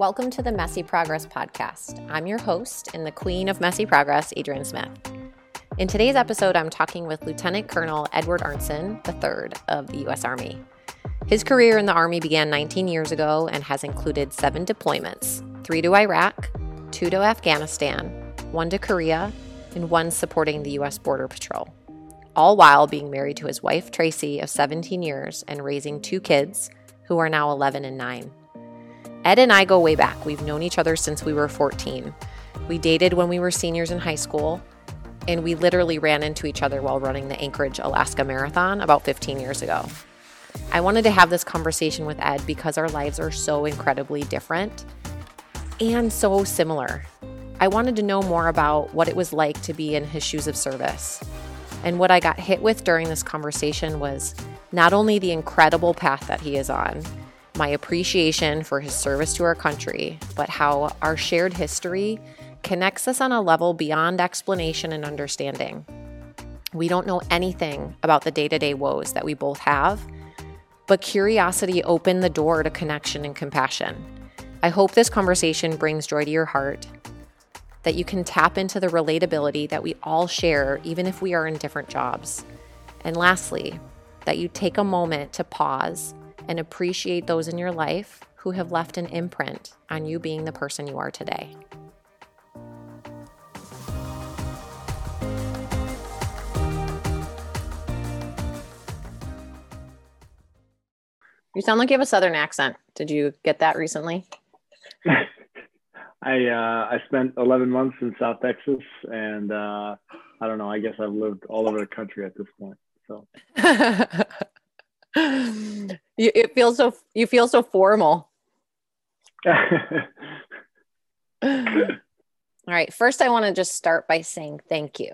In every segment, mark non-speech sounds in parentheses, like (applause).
Welcome to the Messy Progress Podcast. I'm your host and the queen of messy progress, Adrienne Smith. In today's episode, I'm talking with Lieutenant Colonel Edward Arntson III of the U.S. Army. His career in the Army began 19 years ago and has included seven deployments three to Iraq, two to Afghanistan, one to Korea, and one supporting the U.S. Border Patrol, all while being married to his wife, Tracy, of 17 years and raising two kids who are now 11 and 9. Ed and I go way back. We've known each other since we were 14. We dated when we were seniors in high school, and we literally ran into each other while running the Anchorage, Alaska Marathon about 15 years ago. I wanted to have this conversation with Ed because our lives are so incredibly different and so similar. I wanted to know more about what it was like to be in his shoes of service. And what I got hit with during this conversation was not only the incredible path that he is on, my appreciation for his service to our country, but how our shared history connects us on a level beyond explanation and understanding. We don't know anything about the day to day woes that we both have, but curiosity opened the door to connection and compassion. I hope this conversation brings joy to your heart, that you can tap into the relatability that we all share, even if we are in different jobs. And lastly, that you take a moment to pause and appreciate those in your life who have left an imprint on you being the person you are today. You sound like you have a southern accent. Did you get that recently? (laughs) I uh, I spent 11 months in South Texas, and uh, I don't know. I guess I've lived all over the country at this point. So (laughs) you, it feels so you feel so formal. (laughs) All right first i want to just start by saying thank you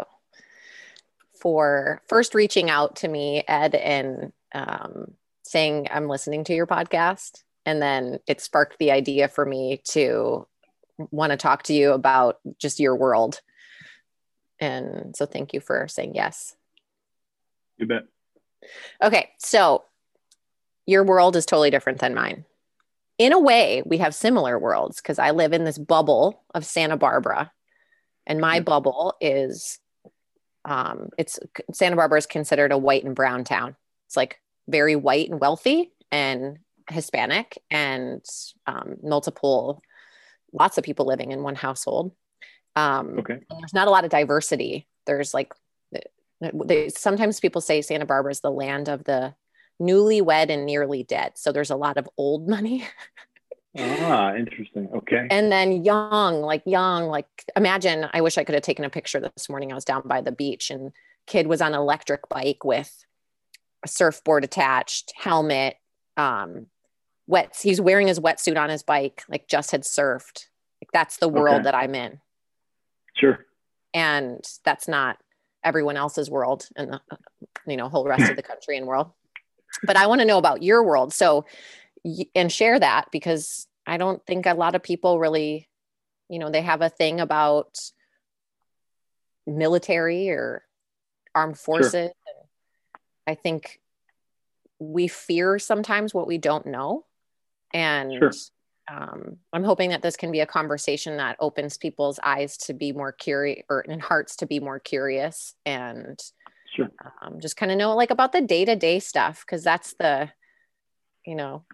for first reaching out to me ed and um, saying i'm listening to your podcast. And then it sparked the idea for me to want to talk to you about just your world. And so thank you for saying yes. You bet. Okay, so your world is totally different than mine. In a way, we have similar worlds because I live in this bubble of Santa Barbara, and my bubble is, um, it's Santa Barbara is considered a white and brown town. It's like very white and wealthy and Hispanic, and um, multiple, lots of people living in one household. Um, okay. There's not a lot of diversity. There's like they, sometimes people say Santa Barbara is the land of the newlywed and nearly dead. So there's a lot of old (laughs) money. ah, interesting. Okay. And then young, like young, like imagine I wish I could have taken a picture this morning. I was down by the beach and kid was on electric bike with a surfboard attached, helmet, um, wet. He's wearing his wetsuit on his bike, like just had surfed. Like that's the world okay. that I'm in. Sure. And that's not everyone else's world and the you know whole rest of the country and world but i want to know about your world so and share that because i don't think a lot of people really you know they have a thing about military or armed forces sure. i think we fear sometimes what we don't know and sure um, I'm hoping that this can be a conversation that opens people's eyes to be more curious or in hearts to be more curious and sure. um, just kind of know like about the day to day stuff. Cause that's the, you know,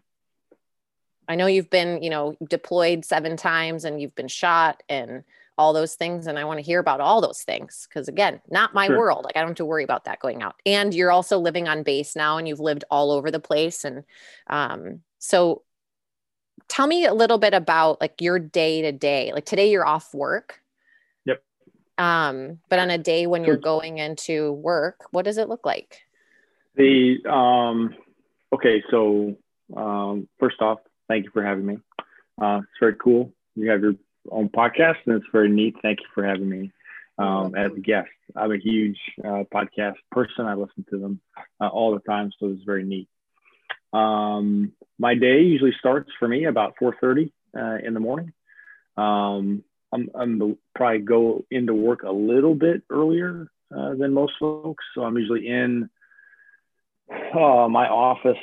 I know you've been, you know, deployed seven times and you've been shot and all those things. And I want to hear about all those things. Cause again, not my sure. world. Like I don't have to worry about that going out. And you're also living on base now and you've lived all over the place. And um, so tell me a little bit about like your day to day. Like today you're off work. Um, but on a day when you're going into work, what does it look like? The um okay, so um first off, thank you for having me. Uh it's very cool. You have your own podcast and it's very neat. Thank you for having me um, as a guest. I'm a huge uh, podcast person. I listen to them uh, all the time, so it's very neat. Um, my day usually starts for me about 4:30 uh, in the morning. Um, I'm, I'm the, probably go into work a little bit earlier uh, than most folks, so I'm usually in uh, my office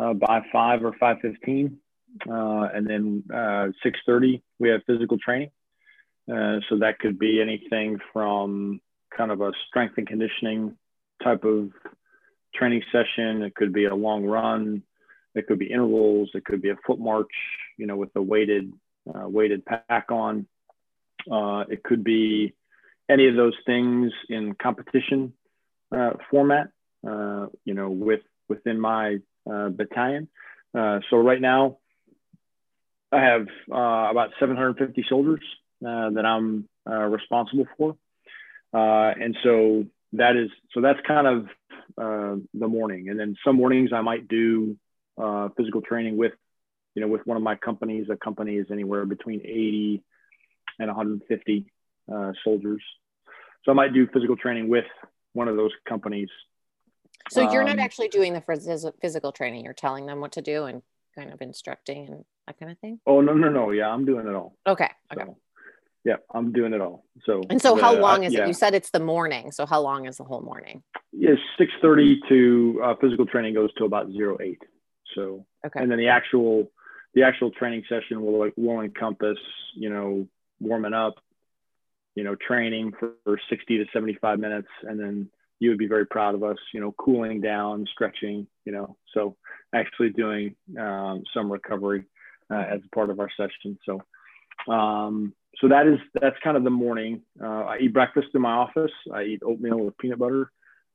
uh, by five or 5:15. uh, and then uh, 6:30 we have physical training. Uh, so that could be anything from kind of a strength and conditioning type of training session. It could be a long run. It could be intervals. It could be a foot march, you know, with a weighted weighted pack on. Uh, it could be any of those things in competition uh, format, uh, you know, with within my uh, battalion. Uh, so right now, I have about 750 soldiers that I'm responsible for, and so that is so that's kind of the morning. And then some mornings I might do physical training with you know, with one of my companies, a company is anywhere between 80 and 150 uh, soldiers. So I might do physical training with one of those companies. So you're not um, actually doing the physical training. You're telling them what to do and kind of instructing and that kind of thing. Oh no no no! Yeah, I'm doing it all. Okay. Okay. So, yeah, I'm doing it all. So and so, how long is yeah. it? You said it's the morning. So how long is the whole morning? Yes, yeah, 6:30 to uh, physical training goes to about zero eight. So okay. And then the actual the actual training session will like will encompass you know warming up you know training for, for 60 to 75 minutes and then you would be very proud of us you know cooling down stretching you know so actually doing um, some recovery uh, as part of our session. So um, so that is that's kind of the morning. Uh, i eat breakfast in my office. I eat oatmeal with peanut butter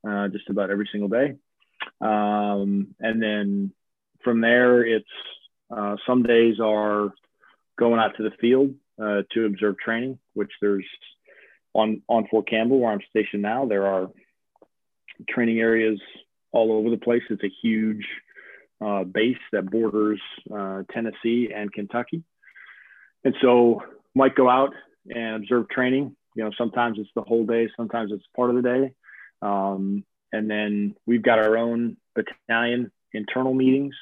uh, just about every single day. Um, and then from there it's uh, some days are going out to the field uh, to observe training, which there's on on Fort Campbell where I'm stationed now. There are training areas all over the place. It's a huge uh, base that borders uh, Tennessee and Kentucky, and so might go out and observe training. You know, sometimes it's the whole day, sometimes it's part of the day, um, and then we've got our own battalion internal meetings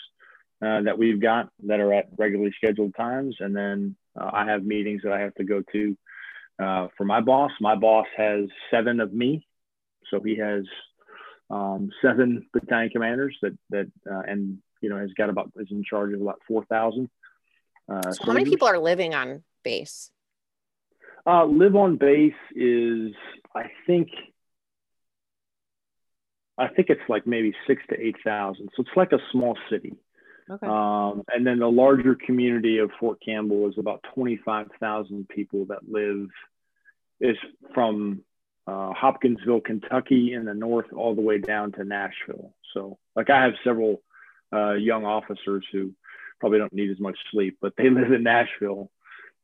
uh, that we've got that are at regularly scheduled times. And then uh, I have meetings that I have to go to uh, for my boss. My boss has seven of me. So he has um, seven battalion commanders that, that uh, and, you know, has got about, is in charge of about 4,000. Uh, so how many people are living on base? live on base is, I think, I think it's like maybe six to 8,000. So it's like a small city. Okay. Um, and then the larger community of Fort Campbell is about 25,000 people that live is from uh, Hopkinsville, Kentucky in the north all the way down to Nashville. So like I have several uh, young officers who probably don't need as much sleep, but they (laughs) live in Nashville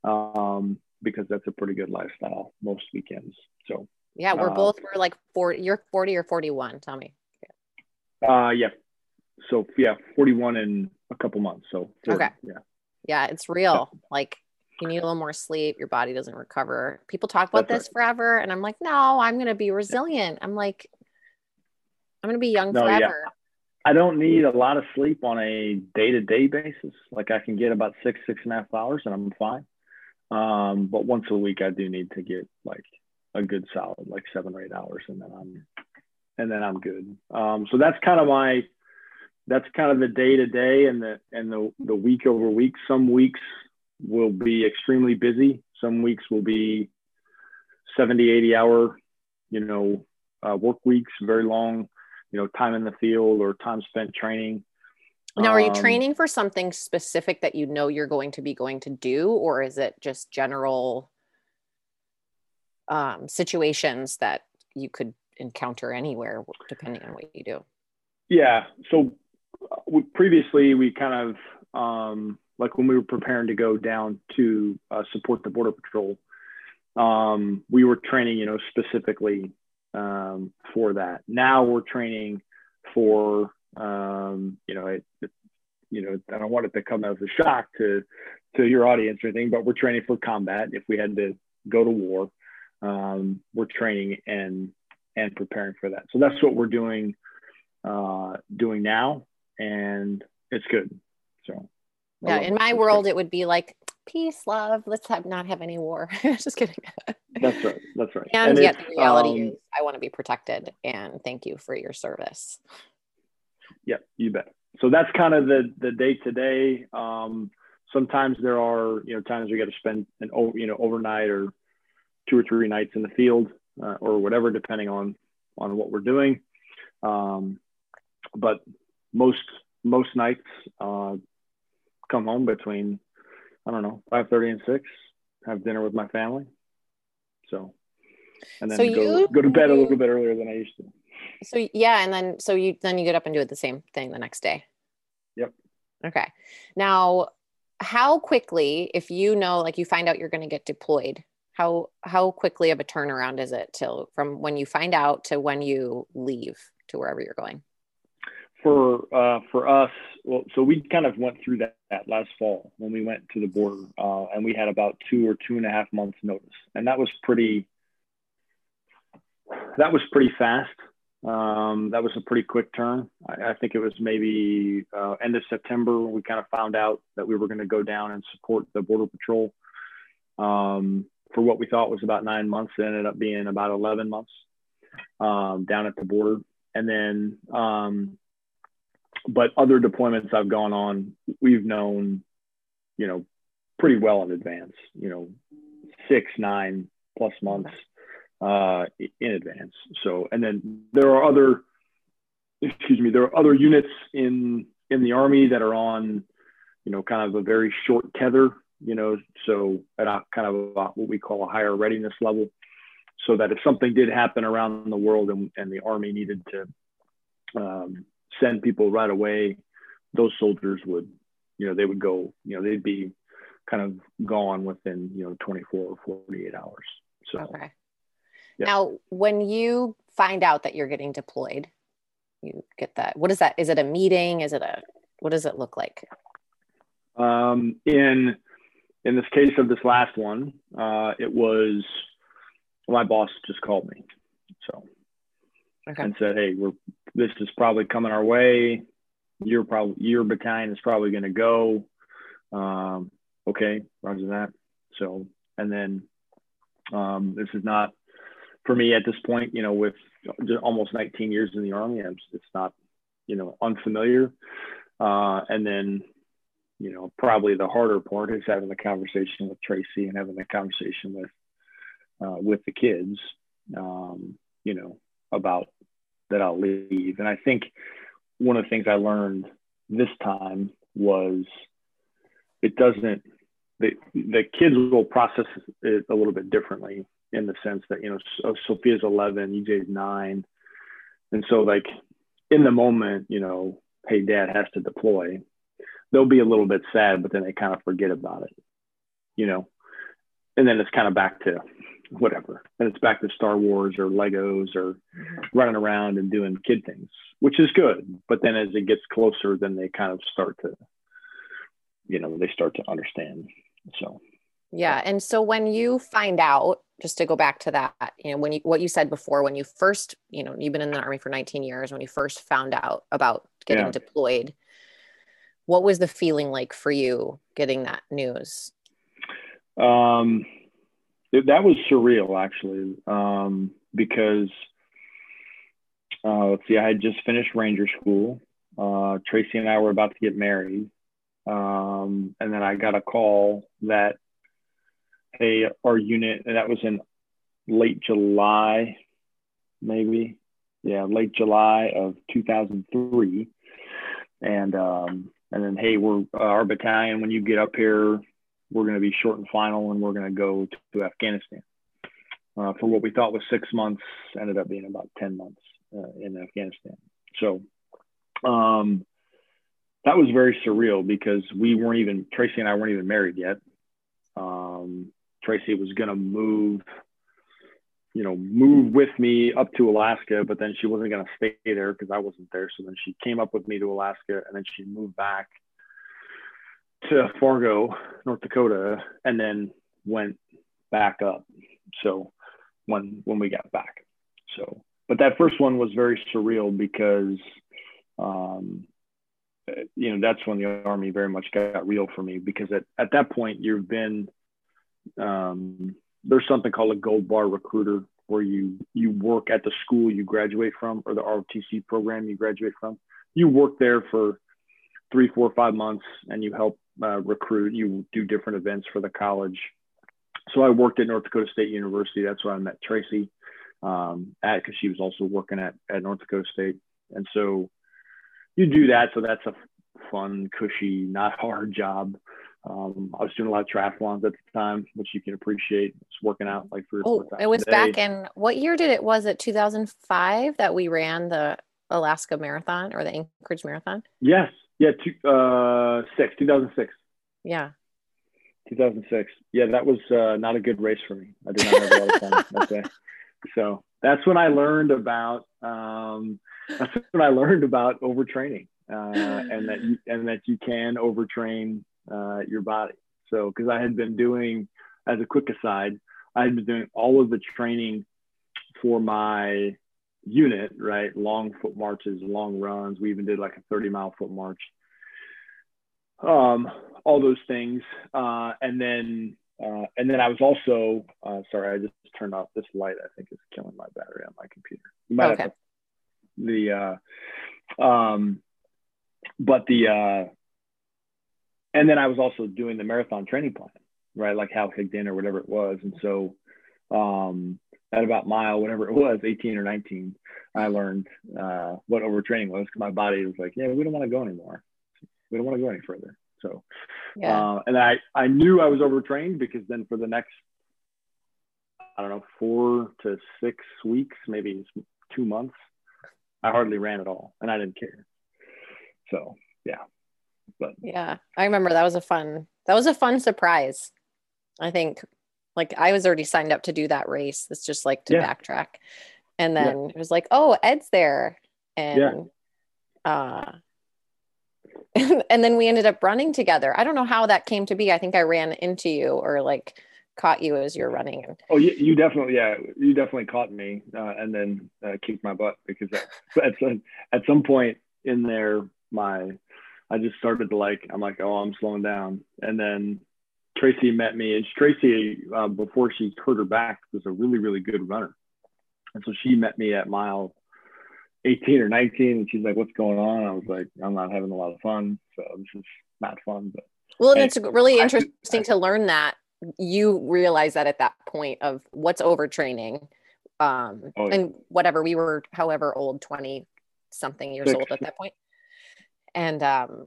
um, because that's a pretty good lifestyle most weekends. So yeah, we're uh, both, we're like 40, you're 40 or 41. Tommy. me. Uh, yeah, so yeah, 41 in a couple months. So 40, okay. Yeah. Yeah. It's real. Like you need a little more sleep. Your body doesn't recover. People talk about That's this right. forever. And I'm like, no, I'm going to be resilient. I'm like, I'm going to be young no, forever. Yeah. I don't need a lot of sleep on a day to day basis. Like I can get about six, six and a half hours and I'm fine. Um, but once a week, I do need to get like a good solid, like seven or eight hours, and then I'm, and then I'm good. Um, so that's kind of my that's kind of the day to day and the and the, the week over week. Some weeks will be extremely busy. Some weeks will be 70, 80 hour, you know, uh, work weeks, very long, you know, time in the field or time spent training. Now, are you um, training for something specific that you know you're going to be going to do, or is it just general um, situations that you could encounter anywhere, depending on what you do? Yeah. So previously we kind of um, like when we were preparing to go down to uh, support the border patrol um, we were training you know specifically um, for that. Now we're training for um, you know it, it, you know i don't want it to come as a shock to to your audience or anything but we're training for combat. If we had to go to war um, we're training and and preparing for that. So that's what we're doing uh, doing now and it's good. So yeah, in my world, it would be like peace, love. Let's have not have any war. (laughs) Just kidding. That's right. That's right. And, and yet the reality um, is, I want to be protected. And thank you for your service. Yeah, you bet. So that's kind of the the day to day. Um, sometimes there are you know times we got to spend an you know overnight or two or three nights in the field uh, or whatever, depending on on what we're doing. Um, but most most nights uh, come home between I don't know five thirty and six, have dinner with my family. So, and then so go, you, go to bed a little bit earlier than I used to. So yeah, and then so you then you get up and do it the same thing the next day. Yep. Okay. Now, how quickly, if you know, like you find out you're going to get deployed, how how quickly of a turnaround is it till from when you find out to when you leave to wherever you're going? For uh, for us, well, so we kind of went through that, that last fall when we went to the border, uh, and we had about two or two and a half months notice, and that was pretty. That was pretty fast. Um, that was a pretty quick turn. I, I think it was maybe uh, end of September we kind of found out that we were going to go down and support the border patrol. Um, for what we thought was about nine months. It ended up being about 11 months um, down at the border. And then, um, but other deployments I've gone on, we've known, you know, pretty well in advance, you know, six, nine plus months uh, in advance. So, and then there are other, excuse me, there are other units in in the army that are on, you know, kind of a very short tether you know, so at a kind of a, what we call a higher readiness level, so that if something did happen around the world and, and the army needed to um, send people right away, those soldiers would, you know, they would go, you know, they'd be kind of gone within, you know, 24 or 48 hours. So, okay. Yeah. Now, when you find out that you're getting deployed, you get that. What is that? Is it a meeting? Is it a, what does it look like? Um, in in this case of this last one, uh, it was my boss just called me, so okay. and said, "Hey, we're this is probably coming our way. Your probably your battalion is probably going to go. Um, okay, roger that. So, and then um, this is not for me at this point. You know, with almost 19 years in the army, it's not you know unfamiliar. Uh, and then you know, probably the harder part is having the conversation with Tracy and having the conversation with uh, with the kids, um, you know, about that I'll leave. And I think one of the things I learned this time was it doesn't the the kids will process it a little bit differently in the sense that you know oh, Sophia's 11, EJ's nine, and so like in the moment, you know, hey, dad has to deploy they'll be a little bit sad, but then they kind of forget about it, you know. And then it's kind of back to whatever. And it's back to Star Wars or Legos or running around and doing kid things, which is good. But then as it gets closer, then they kind of start to, you know, they start to understand. So yeah. And so when you find out, just to go back to that, you know, when you what you said before, when you first, you know, you've been in the army for 19 years, when you first found out about getting yeah. deployed, what was the feeling like for you getting that news? Um, it, that was surreal actually, um, because uh, let's see, I had just finished Ranger School. Uh, Tracy and I were about to get married, um, and then I got a call that hey, our unit, and that was in late July, maybe, yeah, late July of 2003, and um, and then hey, we're uh, our battalion. When you get up here, we're going to be short and final, and we're going to go to, Afghanistan. Uh, for what we thought was six months, ended up being about ten months uh, in Afghanistan. So um, that was very surreal because we weren't even Tracy and I weren't even married yet. Um, Tracy was going to move you know, move with me up to Alaska, but then she wasn't going to stay there because I wasn't there. So then she came up with me to Alaska and then she moved back to Fargo, North Dakota, and then went back up. So when when we got back. So but that first one was very surreal because um you know that's when the army very much got real for me because at, at that point you've been um there's something called a gold bar recruiter where you you work at the school you graduate from or the ROTC program you graduate from. You work there for three, four, five months, and you help uh, recruit. You do different events for the college. So I worked at North Dakota State University. That's where I met Tracy um, at because she was also working at at North Dakota State, and so you do that. So that's a fun, cushy, not hard job. Um, I was doing a lot of triathlons at the time, which you can appreciate. It's working out like three Oh, it was back in what year did it was it 2005 that we ran the Alaska Marathon or the Anchorage Marathon? Yes, yeah, two, uh, six, 2006. Yeah. 2006. Yeah, that was uh, not a good race for me. I did not have a lot of fun that day. So that's when I learned about um, that's when I learned about overtraining uh, and that you, and that you can overtrain uh, your body. So because I had been doing, as a quick aside, I had been doing all of the training for my unit, right? Long foot marches, long runs. We even did like a 30 mile foot march. Um, all those things. Uh, and then, uh, and then I was also, uh, sorry, I just turned off this light. I think is killing my battery on my computer. You might Okay. have to, the, uh, um, but the, uh, and then I was also doing the marathon training plan, right? Like Hal Higdon or whatever it was. And so, um, at about mile, whatever it was, 18 or 19, I learned uh, what overtraining was. 'cause My body was like, yeah, we don't want to go anymore. We don't want to go any further. So, Yeah. uh, and I, I knew I was overtrained because then for the next, I don't know, four to six weeks, maybe two months, I hardly ran at all and I didn't care. So, yeah. But Yeah, I remember that was a fun that was a fun surprise. I think like I was already signed up to do that race. It's just like to Yeah. backtrack. And Yeah. then it was like, "Oh, Ed's there." And uh (laughs) and then we ended up running together. I don't know how that came to be. I think I ran into you or like caught you as you're running and Oh, you, you definitely, yeah, you definitely caught me uh, and then uh, kicked my butt because at, (laughs) at, some, at some point in there, my, I just started to like, I'm like, oh, I'm slowing down. And then Tracy met me and Tracy, uh, before she hurt her back, was a really, really good runner. And so she met me at mile 18 or 19 and she's like, what's going on? I was like, I'm not having a lot of fun. So this is not fun, but Well, and it's really I- interesting I- to learn that you realize that at that point of what's overtraining. Um, Oh, yeah. and whatever we were, however old, 20 something years Six. old at that point. And um,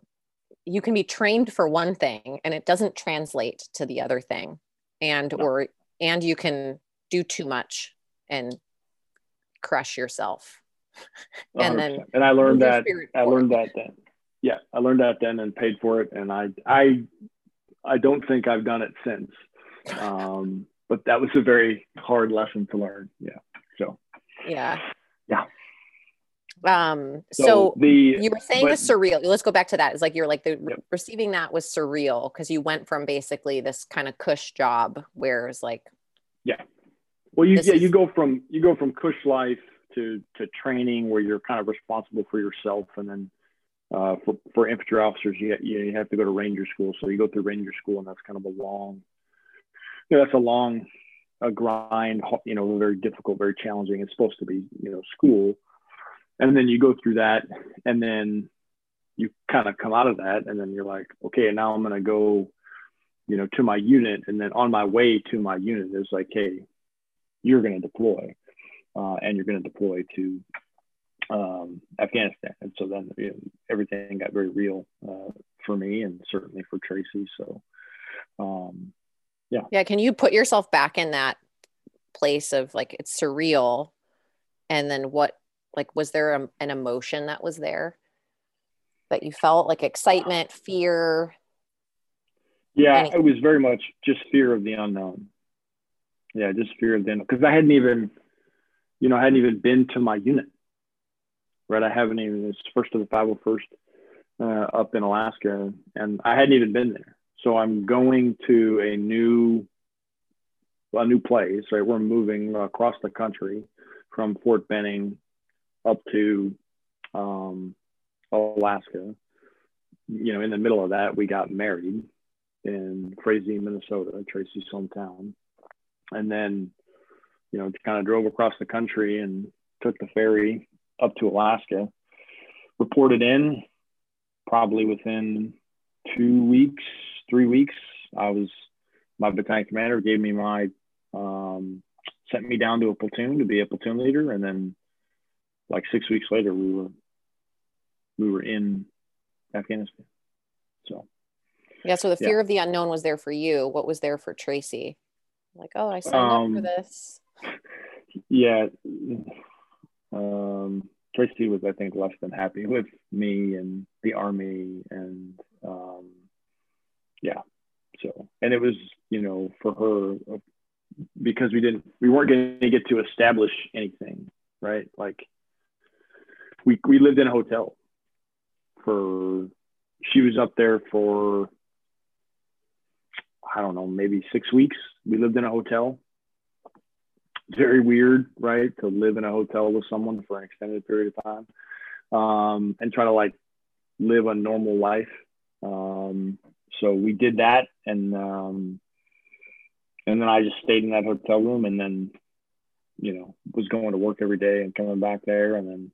you can be trained for one thing and it doesn't translate to the other thing. And, No. or, and you can do too much and crush yourself. (laughs) And then 100%. and I learned that I learned that then. Yeah, I learned that then and paid for it, and I I I don't think I've done it since. Um, but that was a very hard lesson to learn. Yeah. So Yeah. Yeah. Um, so, so the you were saying but- the surreal let's go back to that it's like you're like the Yep. receiving that was surreal because you went from basically this kind of cush job where it's like yeah, well you yeah is- you go from you go from cush life to to training where you're kind of responsible for yourself, and then uh, for for infantry officers you you, have to go to ranger school. So you go through ranger school, and that's kind of a long you know, that's a long a grind, you know, very difficult, very challenging. It's supposed to be, you know, school. And then you go through that and then you kind of come out of that and then you're like, okay, now I'm going to go, you know, to my unit. And then on my way to my unit is like, hey, you're going to deploy uh, and you're going to deploy to um, Afghanistan. And so then you know, everything got very real uh, for me and certainly for Tracy. So, um, yeah. yeah can you put yourself back in that place of like it's surreal and then what like was there a, an emotion that was there that you felt like excitement fear Yeah, Any- it was very much just fear of the unknown. Yeah, just fear of the unknown. Because I hadn't even, you know, I hadn't even been to my unit. Right, I haven't even. It's first of the 501st uh, up in Alaska, and I hadn't even been there. So I'm going to a new, a new place. Right, we're moving across the country from Fort Benning up to um, Alaska. You know, in the middle of that, we got married in Frazee, Minnesota, Tracy's hometown. And then, you know, kind of drove across the country and took the ferry up to Alaska, reported in probably within two weeks, three weeks, I was my battalion commander gave me my um, sent me down to a platoon to be a platoon leader, and then like six weeks later, we were we were in Afghanistan. So yeah, so the fear yeah. of the unknown was there for you. What was there for Tracy? Like, oh, I signed um, up for um, this. (laughs) Yeah. Um, Tracy was, I think, less than happy with me and the army, and um, yeah. So, and it was, you know, for her because we didn't, we weren't going to get to establish anything, right? Like, we we lived in a hotel for. She was up there for I don't know, maybe six weeks. We lived in a hotel. Very weird, right? To live in a hotel with someone for an extended period of time um, and try to like live a normal life. Um, so we did that, and um, and then I just stayed in that hotel room, and then you know was going to work every day and coming back there, and then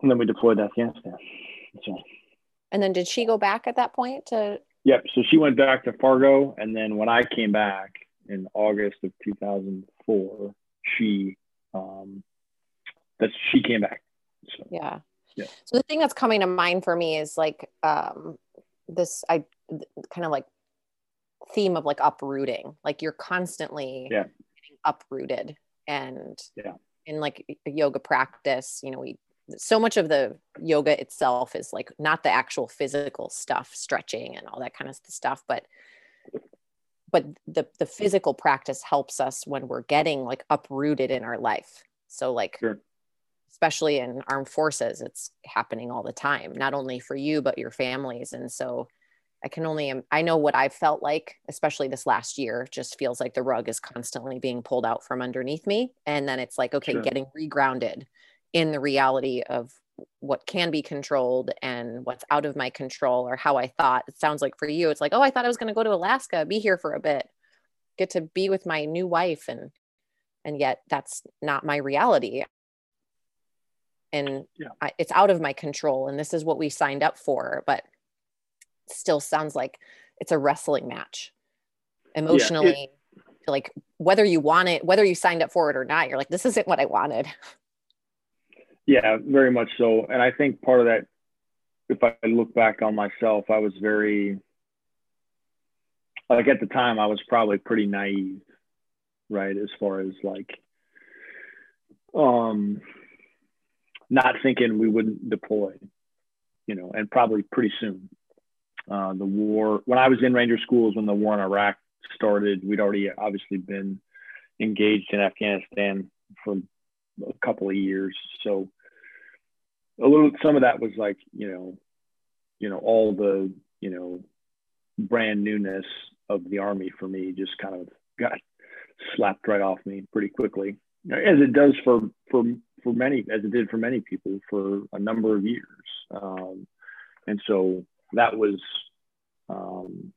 and then we deployed to Afghanistan. So. And then did she go back at that point to Yep. So she went back to Fargo, and then when I came back in August of 2004, she um, that she came back. So, yeah. Yeah. So the thing that's coming to mind for me is like um, this, I kind of like theme of like uprooting. Like you're constantly yeah. uprooted, and yeah. in like yoga practice, you know, we so much of the yoga itself is like not the actual physical stuff stretching and all that kind of stuff but but the the physical practice helps us when we're getting like uprooted in our life so like sure. especially in armed forces it's happening all the time not only for you but your families and so i can only i know what i've felt like especially this last year just feels like the rug is constantly being pulled out from underneath me and then it's like okay sure. getting regrounded in the reality of what can be controlled and what's out of my control or how I thought. It sounds like for you, it's like, oh, I thought I was going to go to Alaska, be here for a bit, get to be with my new wife, and and yet that's not my reality. And yeah. I, it's out of my control, and this is what we signed up for, but still sounds like it's a wrestling match emotionally. Yeah, it, like whether you want it, whether you signed up for it or not, you're like, this isn't what I wanted. (laughs) Yeah, very much so. And I think part of that, if I look back on myself, I was very, like at the time, I was probably pretty naive, right? As far as like, um, not thinking we wouldn't deploy, you know, and probably pretty soon. Uh, the war, when I was in Ranger schools, when the war in Iraq started, we'd already obviously been engaged in Afghanistan for a couple of years. So a little some of that was like you know you know all the you know brand newness of the army for me just kind of got slapped right off me pretty quickly as it does for for for many as it did for many people for a number of years. Um, and so that was um,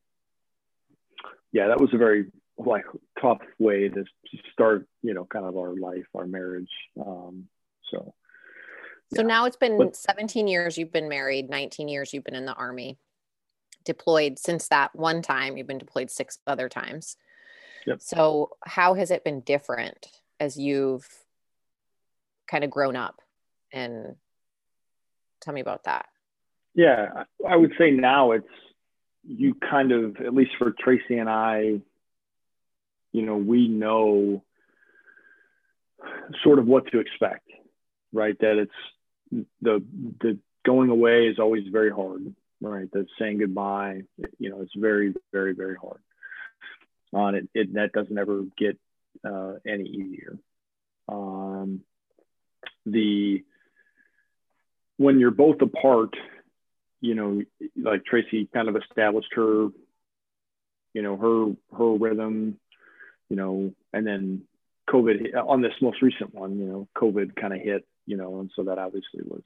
yeah that was a very like tough way to start you know kind of our life our marriage. Um, so so yeah. now it's been but, 17 years you've been married, 19 years you've been in the army, deployed since that one time, you've been deployed six other times. Yep. So how has it been different as you've kind of grown up and tell me about that? Yeah, I would say now it's you kind of at least for Tracy and I, you know, we know sort of what to expect, right? That it's the the going away is always very hard, right? The saying goodbye, you know, it's very, very, very hard. On it, it that doesn't ever get uh, any easier. Um, the when you're both apart, you know, like Tracy kind of established her, you know, her her rhythm, you know, and then COVID on this most recent one, you know, COVID kind of hit you know, and so that obviously was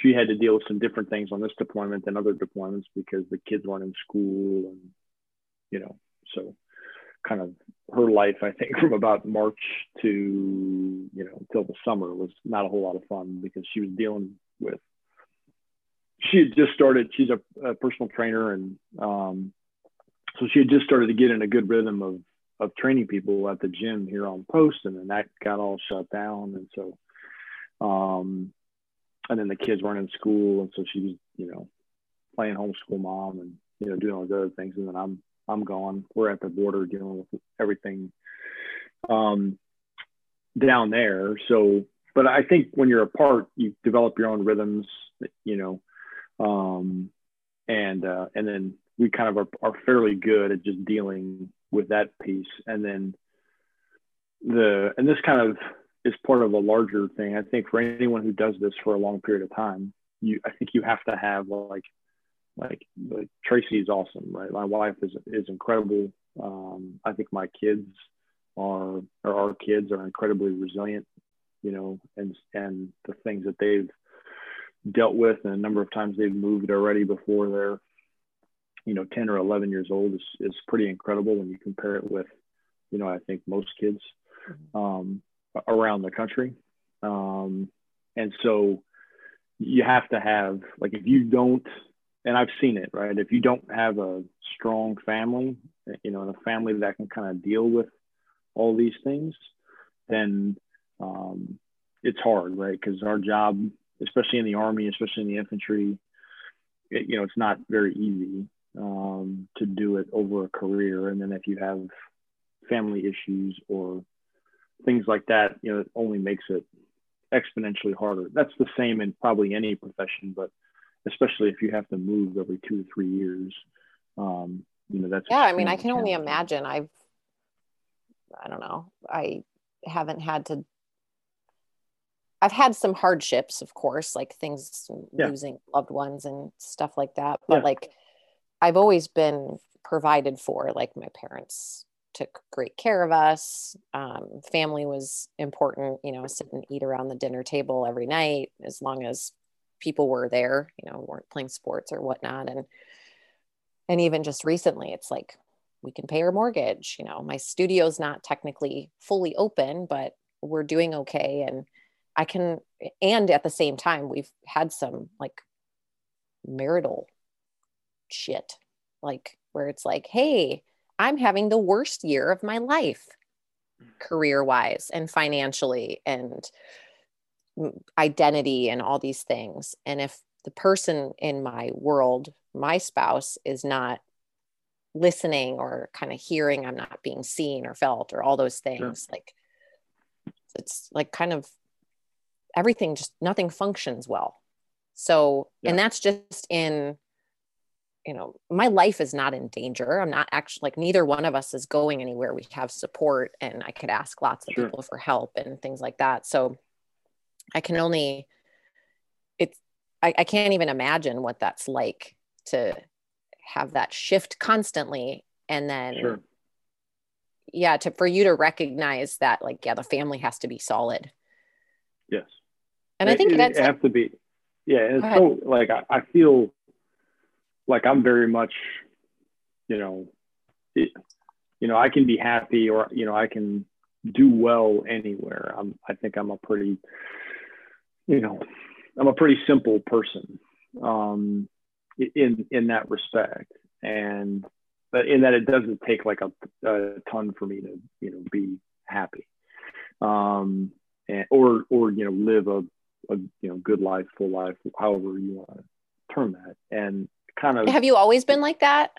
she had to deal with some different things on this deployment than other deployments because the kids weren't in school and you know, so kind of her life, I think, (laughs) from about March to you know until the summer was not a whole lot of fun because she was dealing with she had just started. She's a, a personal trainer, and um, so she had just started to get in a good rhythm of of training people at the gym here on post, and then that got all shut down, and so, um, and then the kids weren't in school, and so she was, you know, playing homeschool mom and you know doing all those other things, and then I'm I'm gone. We're at the border dealing with everything um, down there. So, but I think when you're apart, you develop your own rhythms, you know, um, and uh, and then we kind of are, are fairly good at just dealing with that piece, and then the and this kind of is part of a larger thing. I think for anyone who does this for a long period of time, you I think you have to have like like, like Tracy is awesome, right? My wife is is incredible. Um, I think my kids are or our kids are incredibly resilient, you know, and and the things that they've dealt with and a number of times they've moved already before they're you know 10 or 11 years old is, is pretty incredible when you compare it with you know i think most kids mm-hmm. um, around the country. Um, and so you have to have like if you don't and i've seen it right? If you don't have a strong family you know a family that can kind of deal with all these things then um, it's hard right? Because our job especially in the army especially in the infantry it, you know it's not very easy um, to do it over a career. And then if you have family issues or things like that, you know, it only makes it exponentially harder. That's the same in probably any profession, but especially if you have to move every two to three years. Um, you know, that's yeah. I mean, I can only imagine. I've, I don't know. I haven't had to. I've had some hardships, of course, like things yeah. losing loved ones and stuff like that. But yeah. like I've always been provided for. Like my parents took great care of us. Um, family was important, you know, sit and eat around the dinner table every night as long as people were there, you know, weren't playing sports or whatnot. And and even just recently, it's like we can pay our mortgage. You know, my studio's not technically fully open, but we're doing okay. And I can, and at the same time, we've had some like marital shit like where it's like hey i'm having the worst year of my life mm. career wise and financially and identity and all these things. And if the person in my world my spouse is not listening or kind of hearing i'm not being seen or felt or all those things like it's like kind of everything just nothing functions well. So yeah. and that's just in you know, my life is not in danger. I'm not actually like neither one of us is going anywhere. We have support and I could ask lots of sure. people for help and things like that. So I can only, it's, I, I can't even imagine what that's like to have that shift constantly. And then, sure. yeah, to, for you to recognize that like, yeah, the family has to be solid. Yes. And it, I think it, that's it have to be, yeah. it's so like, I, I feel like I'm very much, you know, it, you know, I can be happy or you know I can do well anywhere. I'm I think I'm a pretty, you know, I'm a pretty simple person um, in in that respect, and but in that it doesn't take like a, a ton for me to you know be happy, um, and or or you know live a, a you know good life, full life, however you want to term that, and kind of have you always been like that?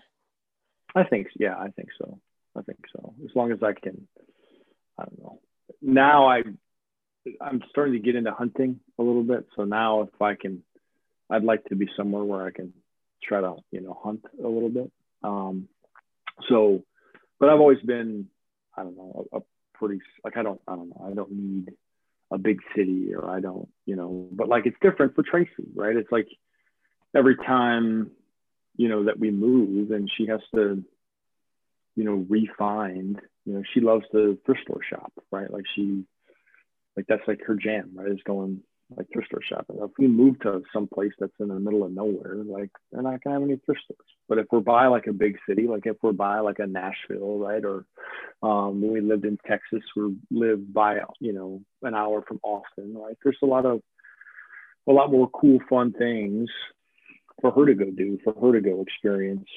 I think yeah i think so. I think so. As long as i can i don't know. Now i i'm starting to get into hunting a little bit. So now if i can i'd like to be somewhere where i can try to you know hunt a little bit. Um so but i've always been i don't know a, a pretty like i don't i don't know. I don't need a big city or i don't you know but like it's different for tracy right? It's like every time you know, that we move and she has to, you know, refine, you know, she loves the thrift store shop, right? Like she, like that's like her jam, right? Is going like thrift store shopping. If we move to some place that's in the middle of nowhere, like they're not gonna have any thrift stores. But if we're by like a big city, like if we're by like a Nashville, right, or um, when we lived in Texas, we lived by you know an hour from Austin, right? There's a lot of a lot more cool, fun things for her to go do, for her to go experience.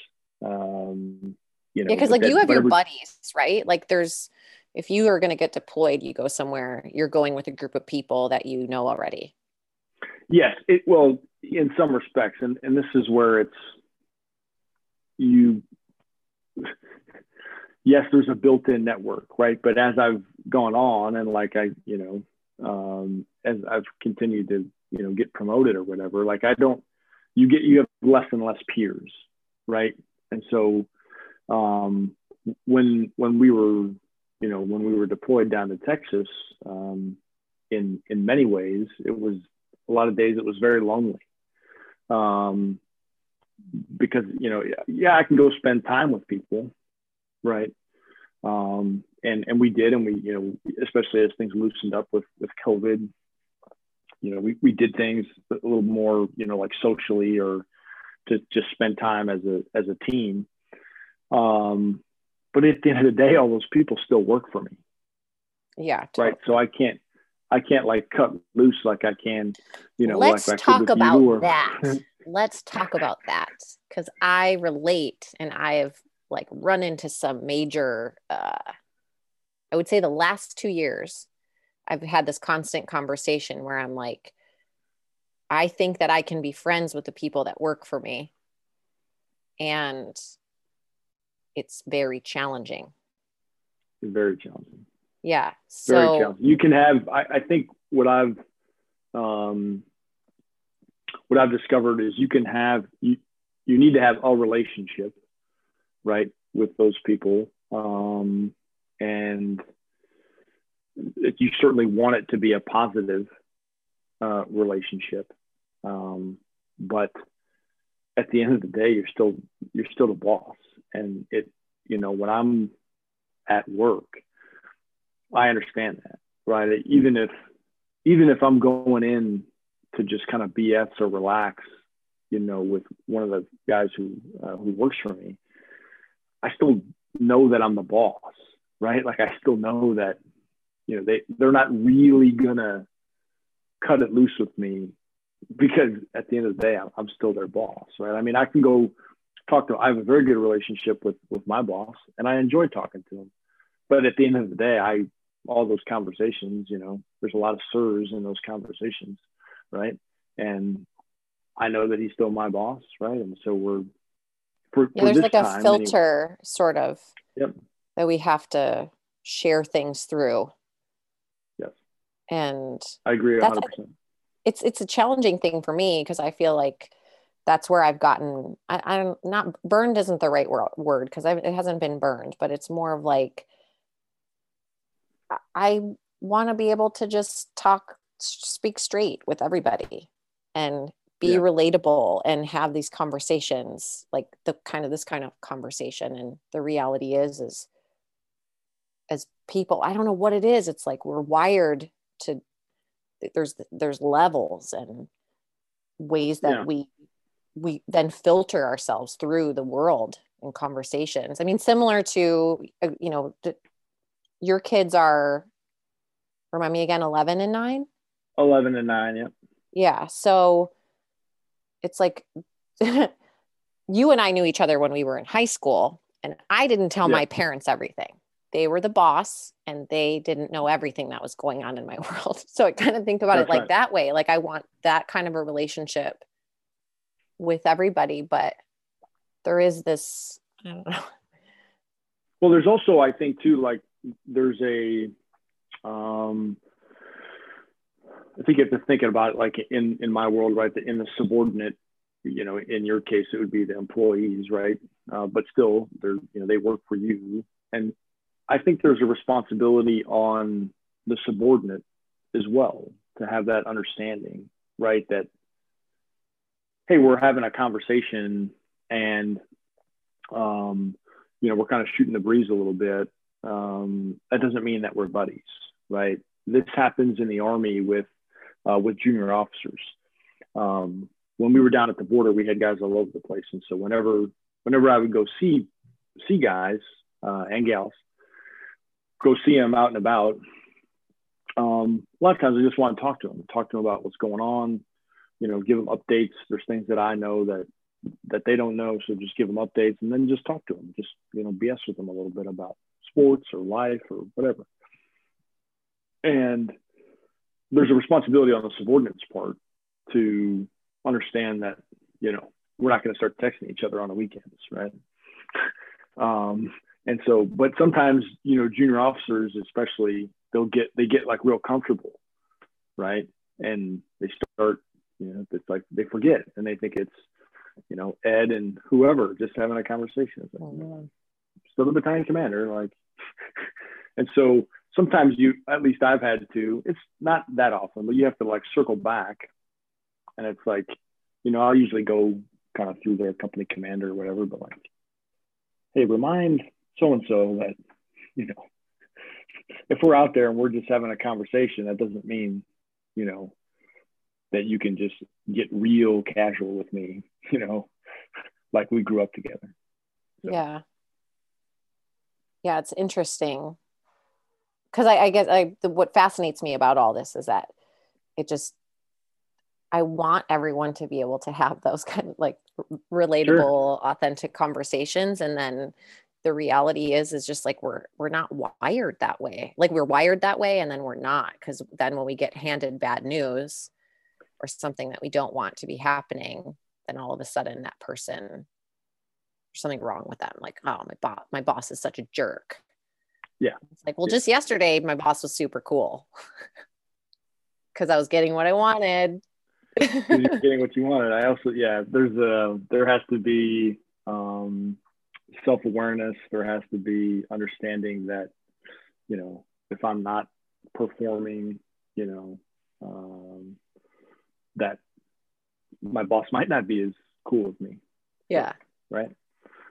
Um, you know, because like that, you have whatever, your buddies, right? Like there's if you are going to get deployed, you go somewhere, you're going with a group of people that you know already. Yes, it well in some respects, and and this is where it's you. (laughs) Yes, there's a built-in network, right? But as I've gone on, and like I, you know, um, as I've continued to, you know, get promoted or whatever, like I don't, you get you have less and less peers, right? And so, um, when when we were, you know, when we were deployed down to Texas, um, in in many ways, it was a lot of days it was very lonely um, because you know yeah i can go spend time with people right um, and and we did and we you know especially as things loosened up with with covid you know we, we did things a little more you know like socially or to just spend time as a as a team um, but at the end of the day all those people still work for me Yeah. right so i can't I can't like cut loose like I can, you know. Let's like talk about or, that. (laughs) Let's talk about that because I relate and I have like run into some major, uh, I would say the last two years, I've had this constant conversation where I'm like, I think that I can be friends with the people that work for me. And it's very challenging. Very challenging. Yeah. Very So, challenging. You can have, I, I think what I've, um, what I've discovered is you can have, you, you need to have a relationship, right, with those people. Um, and you certainly want it to be a positive uh, relationship. Um, but at the end of the day, you're still, you're still the boss. And it, you know, when I'm at work, I understand that, right? Even if even if I'm going in to just kind of BS or relax, you know, with one of the guys who uh, who works for me, I still know that I'm the boss, right? Like I still know that, you know, they they're not really gonna cut it loose with me because at the end of the day, I'm, I'm still their boss, right? I mean, I can go talk to. I have a very good relationship with with my boss, and I enjoy talking to him. But at the end of the day, I all those conversations, you know, there's a lot of sirs in those conversations, right? And I know that he's still my boss, right? And so we're for, yeah, for there's like a filter sort of Yep. that we have to share things through. And I agree 100%. it's it's a challenging thing for me because I feel like that's where I've gotten I, I'm not burned isn't the right word because it hasn't been burned, but it's more of like I- I want to be able to just talk speak straight with everybody and be Yeah. relatable and have these conversations like the kind of this kind of conversation and the reality is is as people i don't know what it is it's like we're wired to there's there's levels and ways that Yeah. we we then filter ourselves through the world in conversations i mean similar to uh, you know your kids are remind me again 11 and 9 11 and 9, yeah. yeah so it's like (laughs) you and i knew each other when we were in high school and i didn't tell Yeah. my parents everything they were the boss and they didn't know everything that was going on in my (laughs) world so i kind of think about That's it like right. that way like i want that kind of a relationship with everybody but there is this i don't know (laughs) Well, there's also, I think, too, like there's a, um, I think you have to think about it like in in my world, right? In the subordinate, you know, in your case, it would be the employees, right? Uh, but still, they're you know they work for you, and I think there's a responsibility on the subordinate as well to have that understanding, right? That hey, we're having a conversation, and um, you know, we're kind of shooting the breeze a little bit. Um, that doesn't mean that we're buddies, right? This happens in the army with uh, with junior officers. Um, when we were down at the border, we had guys all over the place, and so whenever whenever I would go see see guys uh, and gals, go see them out and about. Um, a lot of times, I just want to talk to them, talk to them about what's going on. You know, give them updates. There's things that I know that that they don't know. So just give them updates and then just talk to them. Just you know, BS with them a little bit about sports or life or whatever. And there's a responsibility on the subordinates part to understand that you know we're not going to start texting each other on the weekends, right? (laughs) Um, and so, but sometimes you know junior officers, especially, they'll get they get like real comfortable, right? And they start, you know, it's like they forget and they think it's you know, Ed and whoever just having a conversation. It's like, oh, still the battalion commander, like, (laughs) and so sometimes you, at least I've had to. It's not that often, but you have to like circle back, and it's like, you know, I'll usually go kind of through their company commander or whatever, but like, hey, remind so and so that, you know, (laughs) if we're out there and we're just having a conversation, that doesn't mean, you know, that you can just get real casual with me, (laughs) you know, like we grew up together. So. Yeah. Yeah, it's interesting. Because I, I, guess I, the, what fascinates me about all this is that it just, I want everyone to be able to have those kind of like relatable, sure. authentic conversations. And then the reality is, is just like we're, we're not wired that way. Like we're wired that way and then we're not. Because then when we get handed bad news, or something that we don't want to be happening, then all of a sudden that person, there's something wrong with them. Like, oh, my boss, my boss is such a jerk. Yeah. It's like, well, yeah. just yesterday, my boss was super cool (laughs) because I was getting what I wanted. You're (laughs) getting what you wanted. I also, yeah, there's a, there has to be um, self awareness. There has to be understanding that, you know, if I'm not performing, you know, um, that my boss (laughs) might not be as cool with me. Yeah. Right.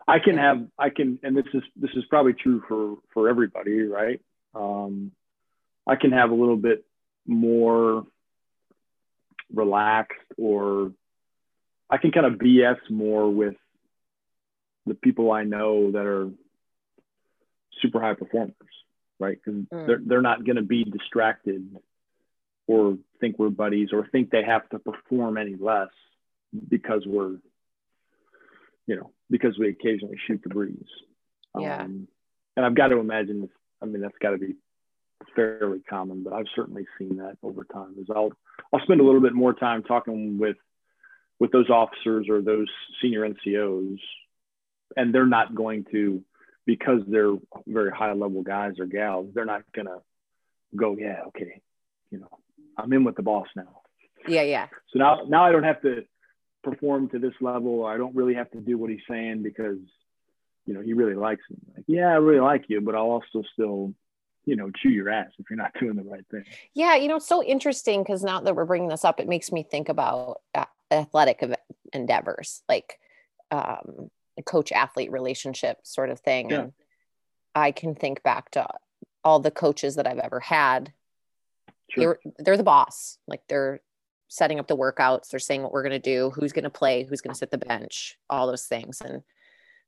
I can have I can and this is this is probably true for for everybody, right? Um, I can have a little bit more relaxed or I can kind of BS more with the people I know that are super high performers, right? Because mm. they're they're not going to be distracted or think we're buddies or think they have to perform any less because we're you know because we occasionally shoot the breeze yeah um, and i've got to imagine this i mean that's got to be fairly common but i've certainly seen that over time is i'll i'll spend a little bit more time talking with with those officers or those senior ncos and they're not going to because they're very high level guys or gals they're not going to go yeah okay you know I'm in with the boss now. Yeah, yeah. So now now I don't have to perform to this level. or I don't really have to do what he's saying because you know he really likes me. Like, yeah, I really like you, but I'll also still you know chew your ass if you're not (laughs) doing the right thing. Yeah, you know, it's so interesting because now that we're bringing this up, it makes me think about athletic endeavors like um, coach athlete relationship sort of thing. Yeah. And I can think back to all the coaches that I've ever had Sure. They're, they're the boss. Like they're setting up the workouts. They're saying what we're going to do, who's going to play, who's going to sit the bench, all those things. And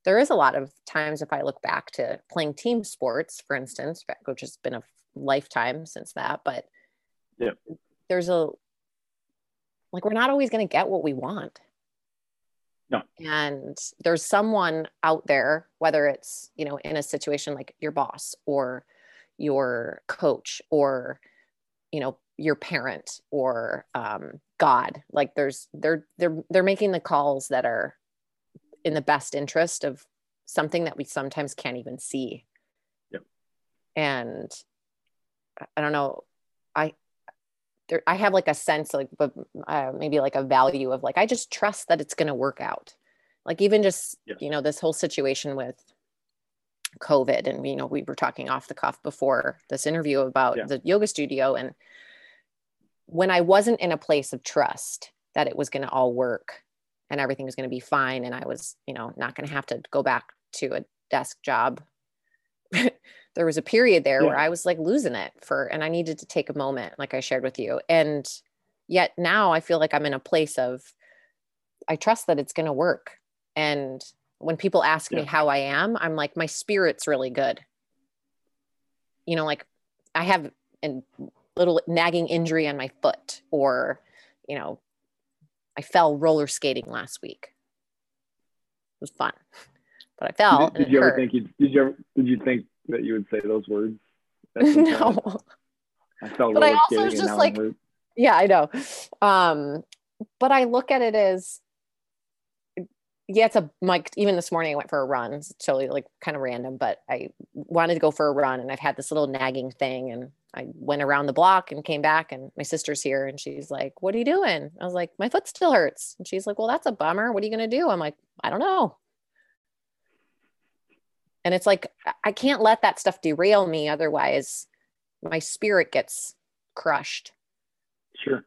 there is a lot of times if I look back to playing team sports, for instance, which has been a lifetime since that, but yeah, there's a like we're not always going to get what we want. No. And there's someone out there, whether it's, you know, in a situation like your boss or your coach or you know your parent or um, god like there's they're they're they're making the calls that are in the best interest of something that we sometimes can't even see yep. and i don't know i there, i have like a sense like but uh, maybe like a value of like i just trust that it's going to work out like even just yes. you know this whole situation with COVID. And, you know, we were talking off the cuff before this interview about yeah. the yoga studio. And when I wasn't in a place of trust that it was going to all work and everything was going to be fine, and I was, you know, not going to have to go back to a desk job. (laughs) there was a period there yeah. where I was like losing it for, and I needed to take a moment, like I shared with you. And yet now I feel like I'm in a place of, I trust that it's going to work. And when people ask yeah. me how I am, I'm like, my spirit's really good. You know, like I have a little nagging injury on my foot, or, you know, I fell roller skating last week. It was fun. But I fell. Did, did you ever hurt. think you did you ever did you think that you would say those words? (laughs) no. I felt but I also was just like, yeah, I know. Um, but I look at it as, yeah, it's a like even this morning I went for a run. It's totally like kind of random, but I wanted to go for a run and I've had this little nagging thing and I went around the block and came back and my sister's here and she's like, What are you doing? I was like, My foot still hurts. And she's like, Well, that's a bummer. What are you gonna do? I'm like, I don't know. And it's like I can't let that stuff derail me. Otherwise, my spirit gets crushed. Sure.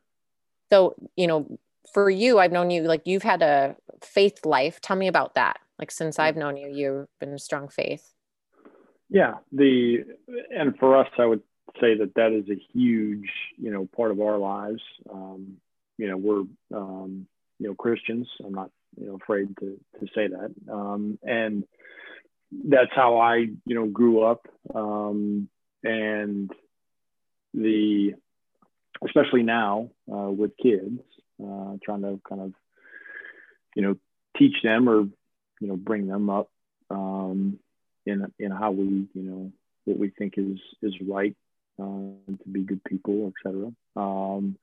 So, you know, for you, I've known you like you've had a faith life. Tell me about that. Like since I've known you, you've been a strong faith. Yeah, the and for us, I would say that that is a huge, you know, part of our lives. Um, you know, we're um, you know Christians. I'm not you know afraid to to say that. Um, and that's how I you know grew up. Um, and the especially now uh, with kids, uh, trying to kind of, you know, teach them or, you know, bring them up um, in in how we, you know, what we think is is right uh, to be good people, etc. Um,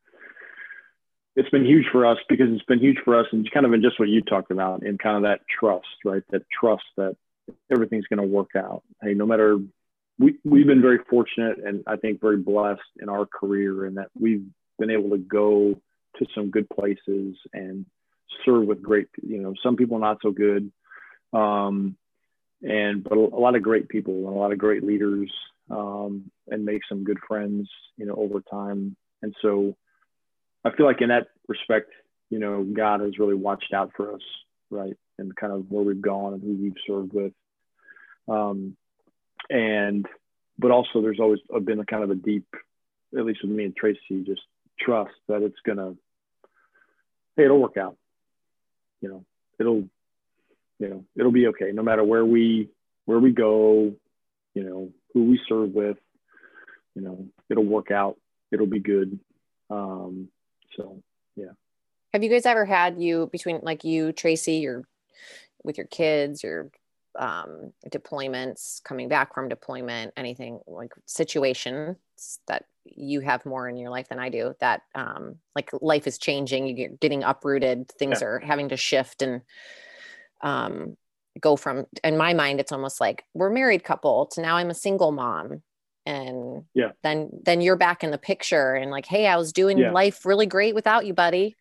it's been huge for us because it's been huge for us and kind of in just what you talked about and kind of that trust, right? That trust that everything's going to work out. Hey, no matter we, we've been very fortunate and I think very blessed in our career in that we've been able to go to some good places and serve with great, you know, some people not so good. Um, and, but a, lot of great people and a lot of great leaders um, and make some good friends, you know, over time. And so I feel like in that respect, you know, God has really watched out for us, right? And kind of where we've gone and who we've served with. Um, and but also there's always been a kind of a deep at least with me and tracy just trust that it's gonna hey it'll work out you know it'll you know it'll be okay no matter where we where we go you know who we serve with you know it'll work out it'll be good um so have you guys ever had you between like you tracy your with your kids your um, deployments, coming back from deployment, anything like situations that you have more in your life than I do, that um, like life is changing, you're getting uprooted, things yeah. are having to shift and um, go from, in my mind, it's almost like we're married couple to now I'm a single mom. And yeah, then then you're back in the picture and like, hey, I was doing yeah. life really great without you, buddy.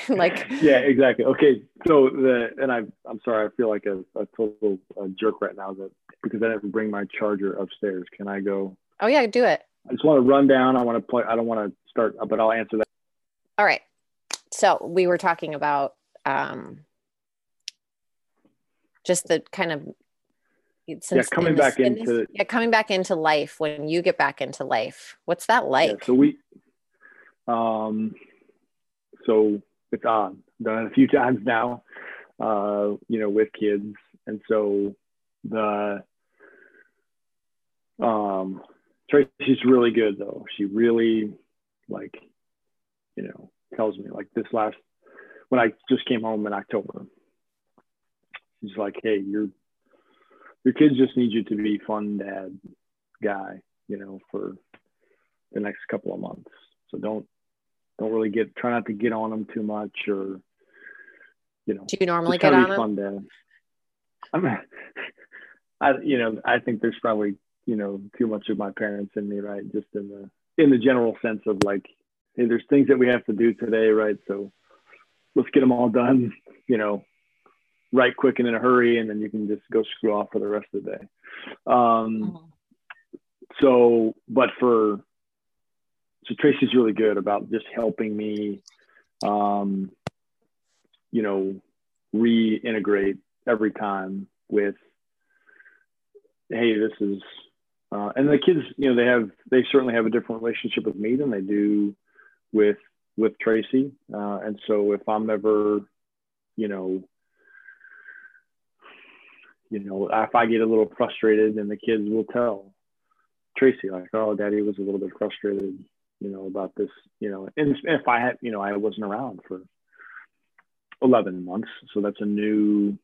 (laughs) like yeah exactly. Okay so the and i i'm sorry i feel like a, a total uh, jerk right now that because i didn't bring my charger upstairs. Can i go? Oh yeah do it. I just want to run down. I want to play i don't want to start but i'll answer that. All right. So we were talking about um just the kind of since yeah coming back into yeah coming back into life when you get back into life what's that like? yeah, so we um so it's on. Done it a few times now, uh, you know, with kids. And so the um Tracy's really good though. She really like, you know, tells me like this last when I just came home in October. She's like, Hey, your your kids just need you to be fun dad guy, you know, for the next couple of months. So don't don't really get try not to get on them too much or you know do you normally get on fun them? I'm, (laughs) I you know I think there's probably you know too much of my parents in me right? Just in the in the general sense of like hey there's things that we have to do today right? So let's get them all done you know right quick and in a hurry and then you can just go screw off for the rest of the day. Um mm-hmm. so but for so Tracy's really good about just helping me, um, you know, reintegrate every time with, hey, this is, uh, and the kids, you know, they have, they certainly have a different relationship with me than they do with, with Tracy. Uh, and so if I'm ever, you know, you know, if I get a little frustrated, and the kids will tell Tracy, like, oh, daddy was a little bit frustrated you know, about this, you know, and if I had, you know, I wasn't around for 11 months. So that's a new,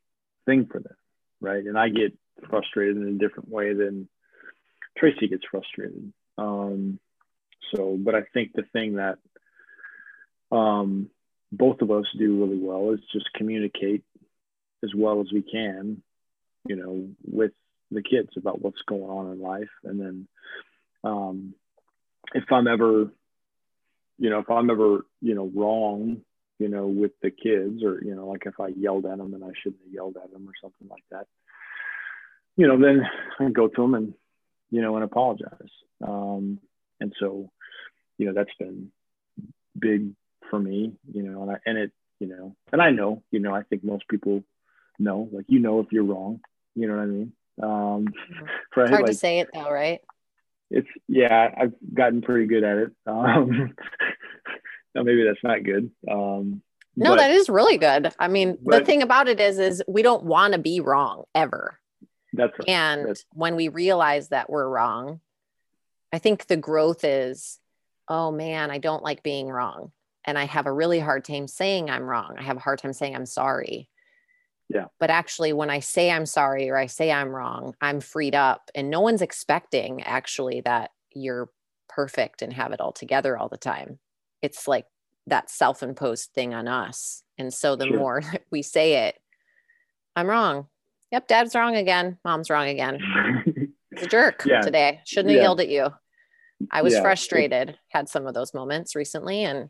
thing for them, right? And I get frustrated in a different way than Tracy gets frustrated. Um, so, but I think the thing that um, both of us do really well is just communicate as well as we can, you know, with the kids about what's going on in life. And then um, if I'm ever, you know, if I'm ever, you know, wrong, you know, with the kids or, you know, like if I yelled at them and I shouldn't have yelled at them or something like that, you know, then I go to them and, you know, and apologize. Um, and so, you know, that's been big for me, you know, and I, and it, you know, and I know, you know, I think most people know, like, you know, if you're wrong, you know what I mean? Um, mm-hmm. right? It's hard like, to say it though, right? It's yeah, I've gotten pretty good at it. (laughs) Um, now maybe that's not good. Um, no, but, that is really good. I mean, but, the thing about it is, is we don't want to be wrong ever. That's right. And that's, when we realize that we're wrong, I think the growth is, oh man, I don't like being wrong. And I have a really hard time saying I'm wrong. I have a hard time saying I'm sorry. Yeah. But actually, when I say I'm sorry or I say I'm wrong, I'm freed up. And no one's expecting actually that you're perfect and have it all together all the time. It's like that self imposed thing on us. And so the sure. more (laughs) we say it, I'm wrong. Yep, dad's wrong again. Mom's wrong again. It's a jerk (laughs) yeah. today. Shouldn't have yeah. yelled at you. I was yeah. frustrated, had some of those moments recently. And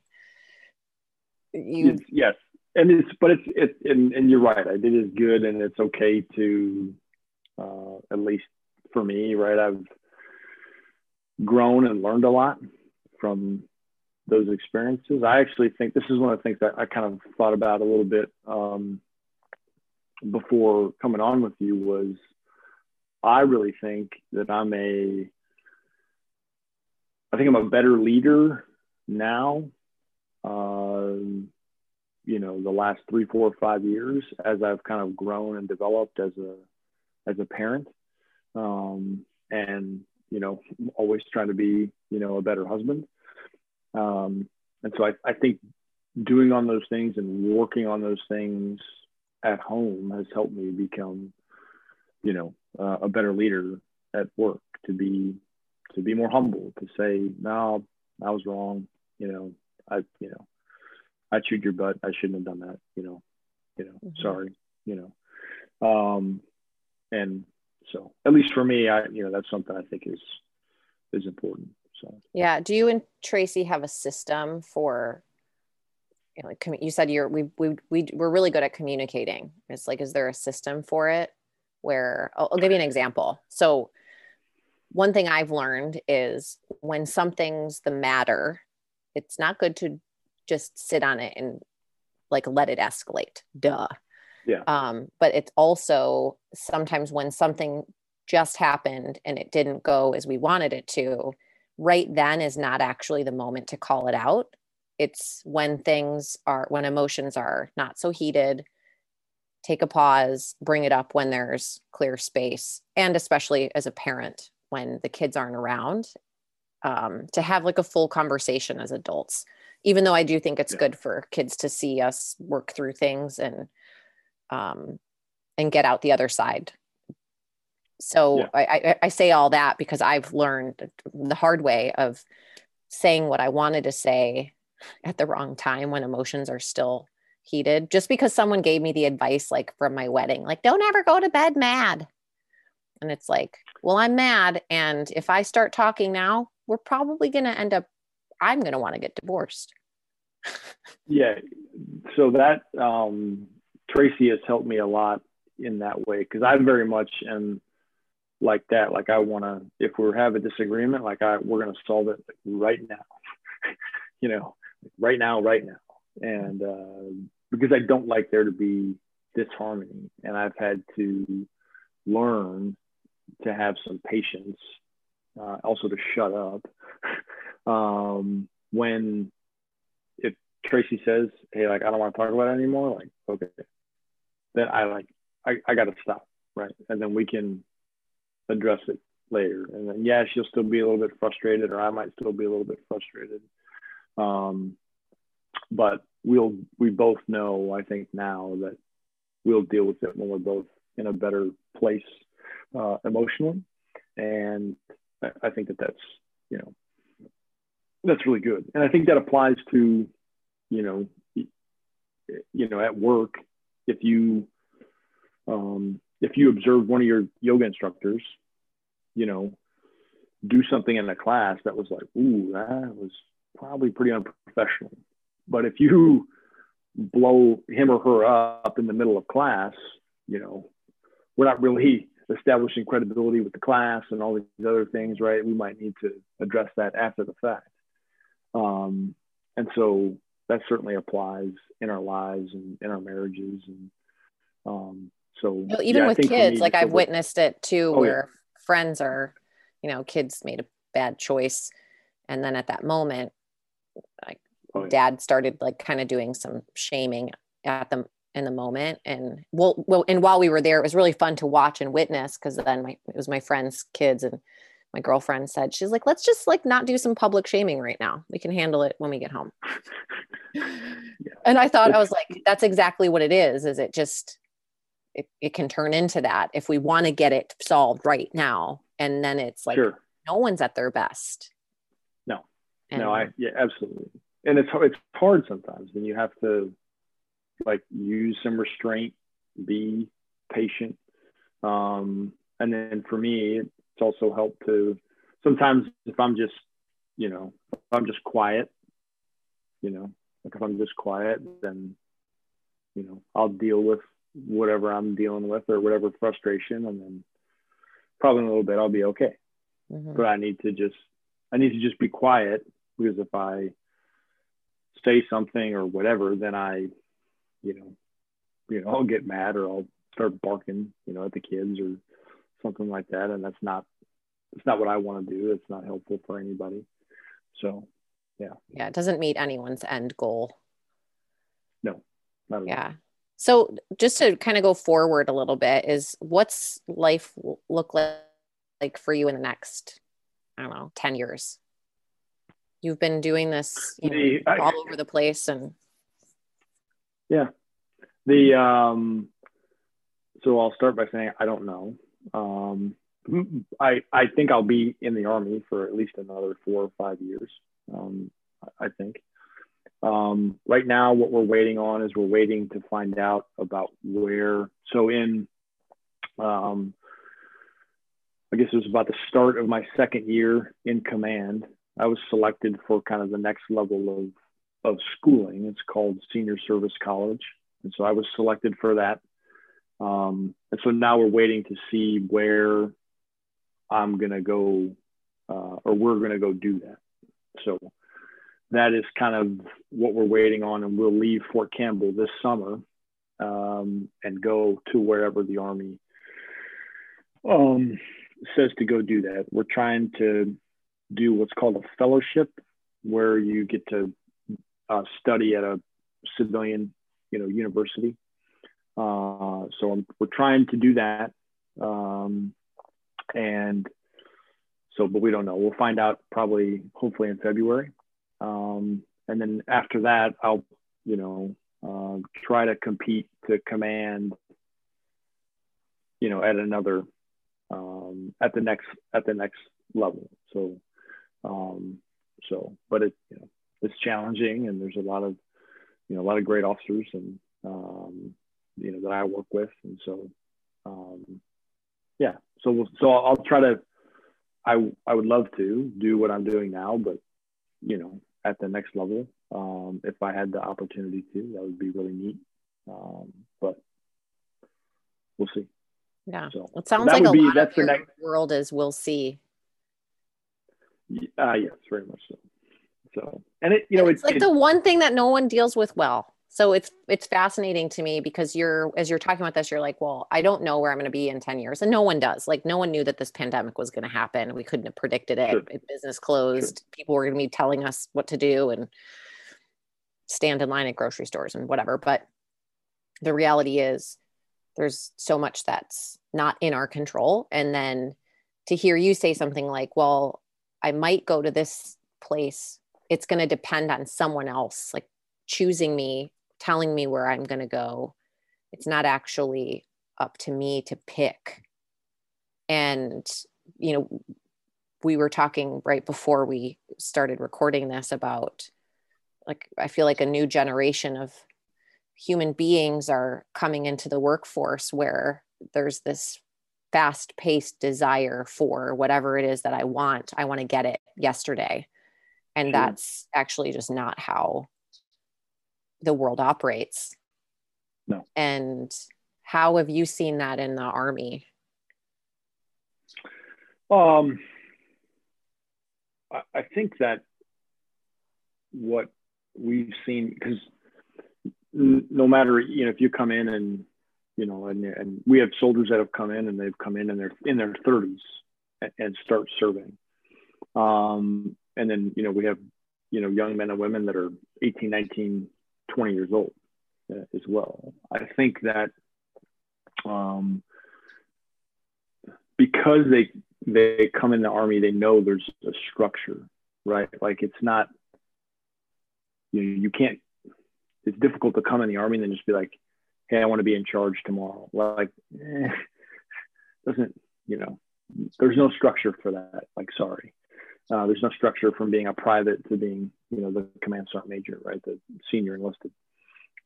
you. Yes and it's but it's it and, and you're right. I did as good, and it's okay to uh, at least for me, right? I've grown and learned a lot from those experiences. I actually think this is one of the things that I kind of thought about a little bit um, before coming on with you was I really think that I'm a I think I'm a better leader now um, you know the last three four five years as i've kind of grown and developed as a as a parent. Um, and you know always trying to be you know a better husband. Um, and so I, I think doing on those things and working on those things at home has helped me become you know uh, a better leader at work to be to be more humble to say no i was wrong. You know i you know I chewed your butt. I shouldn't have done that. You know, you know, mm-hmm. sorry. You know, um, and so at least for me, I you know that's something I think is is important. So yeah. Do you and Tracy have a system for? You, know, like you said, you're we we we we're really good at communicating. It's like, is there a system for it? Where I'll, I'll give you an example. So one thing I've learned is when something's the matter, it's not good to just sit on it and like let it escalate. Duh. Yeah. Um, but it's also sometimes when something just happened and it didn't go as we wanted it to, right then is not actually the moment to call it out. It's when things are, when emotions are not so heated, take a pause, bring it up when there's clear space. And especially as a parent, when the kids aren't around, um, to have like a full conversation as adults even though I do think it's yeah. good for kids to see us work through things and um and get out the other side. So yeah. I, I, I say all that because I've learned the hard way of saying what I wanted to say at the wrong time when emotions are still heated. Just because someone gave me the advice like from my wedding, like don't ever go to bed mad. And it's like, well, I'm mad. And if I start talking now, we're probably going to end up I'm going to want to get divorced. (laughs) yeah. So that um, Tracy has helped me a lot in that way because I very much am like that. Like I want to, if we have a disagreement, like I, we're going to solve it right now, (laughs) you know, right now, right now. And uh, because I don't like there to be disharmony and I've had to learn to have some patience, uh, also to shut up (laughs) um, when if Tracy says, "Hey, like I don't want to talk about it anymore," like okay, then I like I, I got to stop, right? And then we can address it later. And then yeah, she'll still be a little bit frustrated, or I might still be a little bit frustrated. Um, but we'll we both know, I think now that we'll deal with it when we're both in a better place uh, emotionally. And I, I think that that's, you know, that's really good. And I think that applies to, you know, you know, at work, if you, um, if you observe one of your yoga instructors, you know, do something in a class that was like, ooh, that was probably pretty unprofessional. But if you blow him or her up in the middle of class, you know, we're not really establishing credibility with the class and all these other things, right? We might need to address that after the fact. Um, and so that certainly applies in our lives and in our marriages. And um, so, well, even yeah, with kids, like I've witnessed it too, oh, where yeah. friends are, you know, kids made a bad choice. And then at that moment, like oh, yeah. dad started like kind of doing some shaming at them in the moment and well, well and while we were there it was really fun to watch and witness because then my it was my friends kids and my girlfriend said she's like let's just like not do some public shaming right now we can handle it when we get home yeah. (laughs) and i thought i was like that's exactly what it is is it just it, it can turn into that if we want to get it solved right now and then it's like sure. no one's at their best no and, no i yeah absolutely and it's it's hard sometimes when you have to like use some restraint, be patient. Um, and then for me, it's also helped to sometimes if I'm just, you know, if I'm just quiet, you know, like if I'm just quiet, then, you know, I'll deal with whatever I'm dealing with or whatever frustration. And then probably in a little bit, I'll be okay. Mm-hmm. But I need to just, I need to just be quiet because if I say something or whatever, then I you know, you know, I'll get mad or I'll start barking, you know, at the kids or something like that. And that's not, it's not what I want to do. It's not helpful for anybody. So, yeah. Yeah. It doesn't meet anyone's end goal. No. yeah. So just to kind of go forward a little bit is what's life look like, like for you in the next, I don't know, 10 years? You've been doing this you know, all over the place and yeah. The um, so I'll start by saying I don't know. Um, I I think I'll be in the army for at least another four or five years. Um, I think. Um, right now, what we're waiting on is we're waiting to find out about where. So in, um, I guess it was about the start of my second year in command. I was selected for kind of the next level of of schooling. It's called Senior Service College. And so I was selected for that. Um, and so now we're waiting to see where I'm going to go uh, or we're going to go do that. So that is kind of what we're waiting on. And we'll leave Fort Campbell this summer um, and go to wherever the Army um, says to go do that. We're trying to do what's called a fellowship where you get to uh, study at a civilian, you know, university. Uh, so I'm, we're trying to do that, um, and so, but we don't know. We'll find out probably, hopefully, in February, um, and then after that, I'll, you know, uh, try to compete to command, you know, at another, um, at the next, at the next level. So, um, so, but it, you know, it's challenging and there's a lot of you know a lot of great officers and um, you know that I work with. And so um, yeah. So we'll, so I'll, I'll try to I I would love to do what I'm doing now but you know at the next level um, if I had the opportunity to that would be really neat. Um, but we'll see. Yeah. So it sounds like a be, lot of your next, world is we'll see. Uh, yes very much so. So, and it, you know, it's, it's like the one thing that no one deals with well. So it's it's fascinating to me because you're as you're talking about this, you're like, well, I don't know where I'm going to be in 10 years. And no one does. Like no one knew that this pandemic was going to happen. We couldn't have predicted it. Sure. Business closed. Sure. People were going to be telling us what to do and stand in line at grocery stores and whatever. But the reality is there's so much that's not in our control. And then to hear you say something like, well, I might go to this place it's going to depend on someone else like choosing me telling me where i'm going to go it's not actually up to me to pick. And you know we were talking right before we started recording this about like i feel like a new generation of human beings are coming into the workforce where there's this fast paced desire for whatever it is that i want. I want to get it yesterday. And sure. that's actually just not how the world operates. No. And how have you seen that in the army? Um I think that what we've seen, because no matter you know if you come in and you know and, and we have soldiers that have come in and they've come in and they're in their 30s and, and start serving, um, and then you know we have you know young men and women that are 18, 19, 20 years old uh, as well. I think that um, because they they come in the army, they know there's a structure, right? Like it's not, you know, you can't, it's difficult to come in the army and then just be like, hey, I want to be in charge tomorrow. Like, eh, (laughs) doesn't, you know, there's no structure for that. Like, sorry. Uh, there's no structure from being a private to being, you know, the command sergeant major, right? The senior enlisted,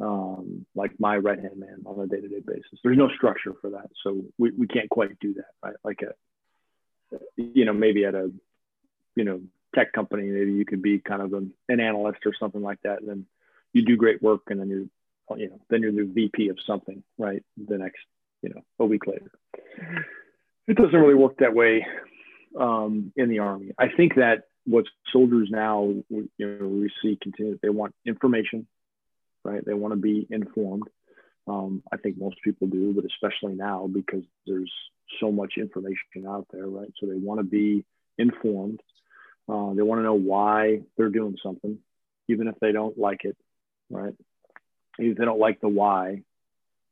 um, like my right hand man on a day to day basis. There's no structure for that. So we, we can't quite do that, right? Like a, you know, maybe at a, you know, tech company, maybe you could be kind of an, an analyst or something like that. And then you do great work and then you're, you know, then you're the VP of something, right? The next, you know, a week later. It doesn't really work that way um, in the Army. I think that what soldiers now, you know, we see continue, they want information, right? They want to be informed. Um, I think most people do, but especially now because there's so much information out there, right? So they want to be informed. Uh, they want to know why they're doing something, even if they don't like it, right? If they don't like the why,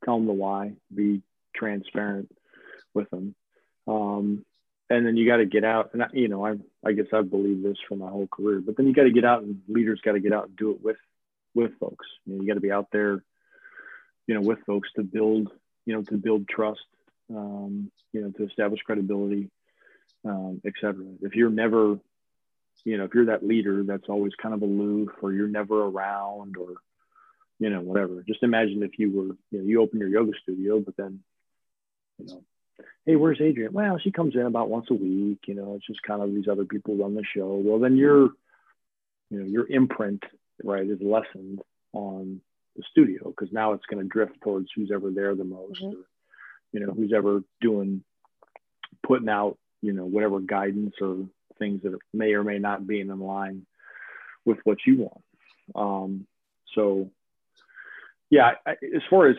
tell them the why. Be transparent with them. Um, and then you got to get out. And I, you know, I I guess I've believed this for my whole career. But then you got to get out, and leaders got to get out and do it with with folks. You, know, you got to be out there, you know, with folks to build, you know, to build trust um, you know, to establish credibility, um, et cetera. If you're never, you know, if you're that leader that's always kind of aloof or you're never around or, you know, whatever, just imagine if you were, you know, you open your yoga studio, but then, you know, hey, where's Adrian? Well, she comes in about once a week, you know, it's just kind of these other people run the show. Well, then your, you know, your imprint, right, is lessened on the studio because now it's going to drift towards who's ever there the most mm-hmm. or, you know, who's ever doing, putting out, you know, whatever guidance or things that may or may not be in line with what you want. Um, so, yeah, I, as far as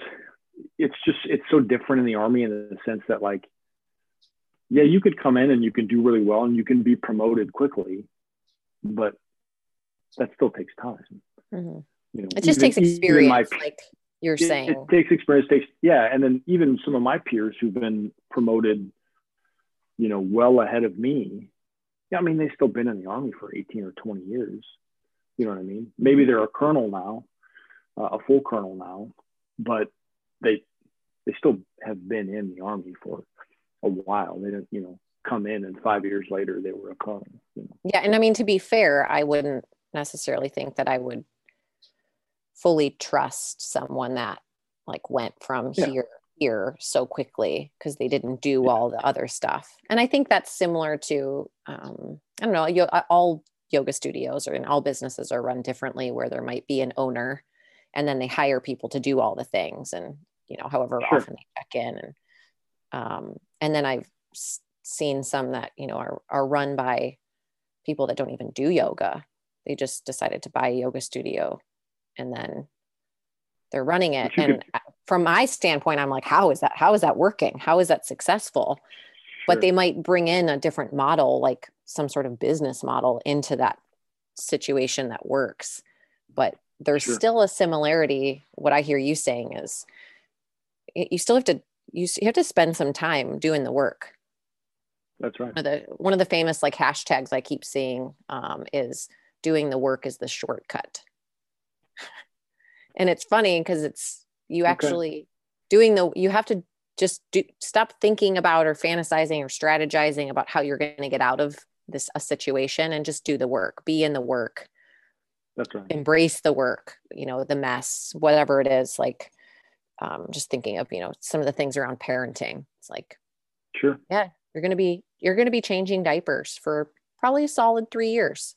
it's just, it's so different in the Army in the sense that, like, yeah, you could come in and you can do really well and you can be promoted quickly, but that still takes time. Mm-hmm. You know, it just even, takes experience. My, like you're it, saying it takes experience takes yeah and then even some of my peers who've been promoted you know well ahead of me yeah i mean they've still been in the army for 18 or 20 years you know what i mean maybe they're a colonel now uh, a full colonel now but they they still have been in the army for a while they didn't you know come in and five years later they were a colonel you know? yeah and i mean to be fair i wouldn't necessarily think that i would fully trust someone that like went from yeah. here here so quickly because they didn't do yeah. all the other stuff and i think that's similar to um, i don't know yo- uh, all yoga studios or in all businesses are run differently where there might be an owner and then they hire people to do all the things and you know however sure. often they check in. And um, and then i've seen some that you know are, are run by people that don't even do yoga. They just decided to buy a yoga studio and then they're running it. And could... from my standpoint i'm like how is that how is that working? How is that successful? Sure. but they might bring in a different model like some sort of business model into that situation that works. But there's sure. still a similarity. What i hear you saying is you still have to you have to spend some time doing the work. That's right. One of the, one of the famous like hashtags i keep seeing um, is doing the work is the shortcut. (laughs) And it's funny because it's you actually doing the you have to just do stop thinking about or fantasizing or strategizing about how you're going to get out of this a situation and just do the work. Be in the work. That's right. Embrace the work you know the mess whatever it is like um, just thinking of you know some of the things around parenting. It's like sure. yeah you're going to be you're going to be changing diapers for probably a solid three years.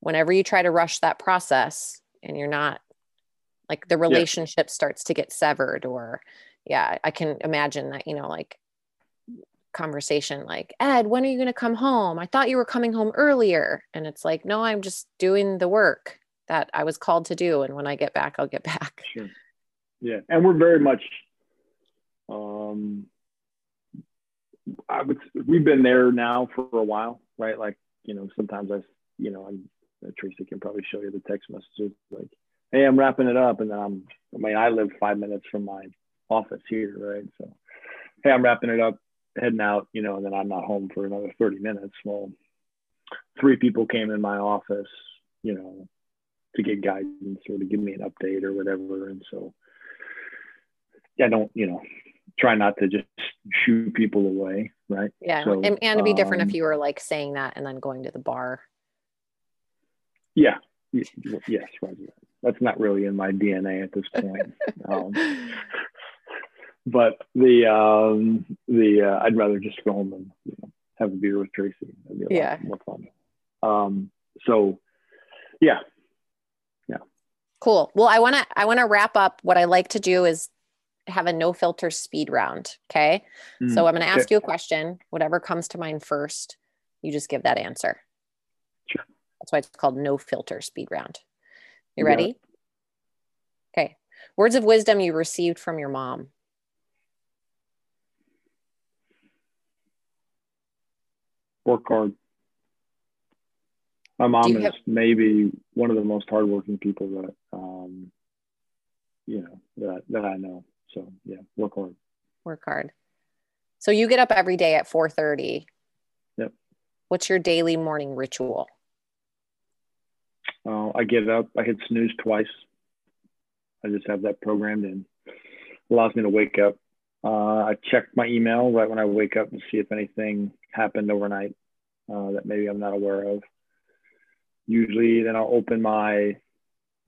Whenever you try to rush that process and you're not like the relationship yeah. starts to get severed or yeah i can imagine that you know like conversation like ed when are you going to come home? I thought you were coming home earlier. And it's like no i'm just doing the work that i was called to do. And when i get back i'll get back. Sure yeah. And we're very much um i would we've been there now for a while right? Like you know sometimes i you know i'm tracy can probably show you the text messages like hey i'm wrapping it up and then i'm i mean i live five minutes from my office here right? So hey i'm wrapping it up heading out you know and then i'm not home for another 30 minutes. Well three people came in my office you know to get guidance or to give me an update or whatever and so I don't, you know, try not to just shoot people away, right? Yeah, so, and, and it'd be different um, if you were like saying that and then going to the bar. Yeah, yes, right. That's not really in my DNA at this point. (laughs) um, but the um, the uh, I'd rather just go home and you know, have a beer with Tracy. That'd be a yeah. more fun. Um, so, yeah, yeah. Cool. Well, I want to I want to wrap up. What I like to do is have a no filter speed round. Okay. Mm, so I'm going to ask okay. you a question. Whatever comes to mind first, you just give that answer. Sure. That's why it's called no filter speed round. You yeah. ready? Okay. Words of wisdom you received from your mom. Work hard. My mom is have- maybe one of the most hardworking people that, um, you know, that, that I know. So yeah, work hard. Work hard. So you get up every day at 4:30. Yep. What's your daily morning ritual? Uh, I get up. I hit snooze twice. I just have that programmed in. Allows me to wake up. Uh, I check my email right when I wake up and see if anything happened overnight uh, that maybe I'm not aware of. Usually, then I'll open my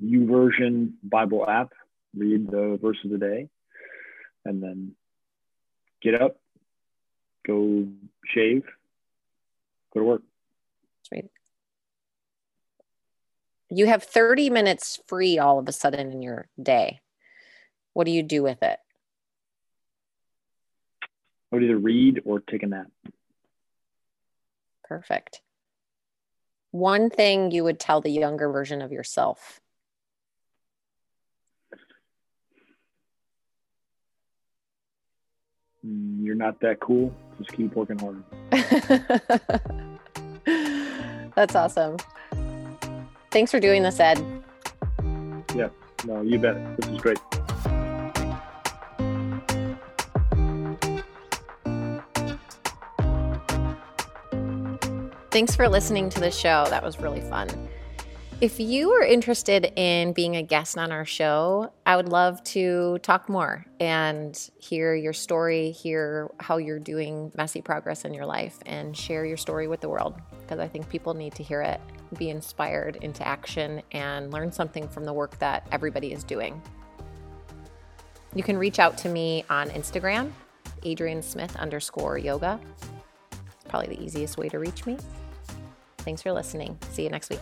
YouVersion Bible app, read the verse of the day, and then get up, go shave, go to work. Sweet. You have 30 minutes free all of a sudden in your day. What do you do with it? I would either read or take a nap. Perfect. One thing you would tell the younger version of yourself. You're not that cool. Just keep working hard. (laughs) That's awesome. Thanks for doing this, Ed. Yeah, no, you bet. This is great. Thanks for listening to the show. That was really fun. If you are interested in being a guest on our show, I would love to talk more and hear your story, hear how you're doing messy progress in your life, and share your story with the world because I think people need to hear it, be inspired into action, and learn something from the work that everybody is doing. You can reach out to me on Instagram, Adrian Smith underscore yoga. It's probably the easiest way to reach me. Thanks for listening. See you next week.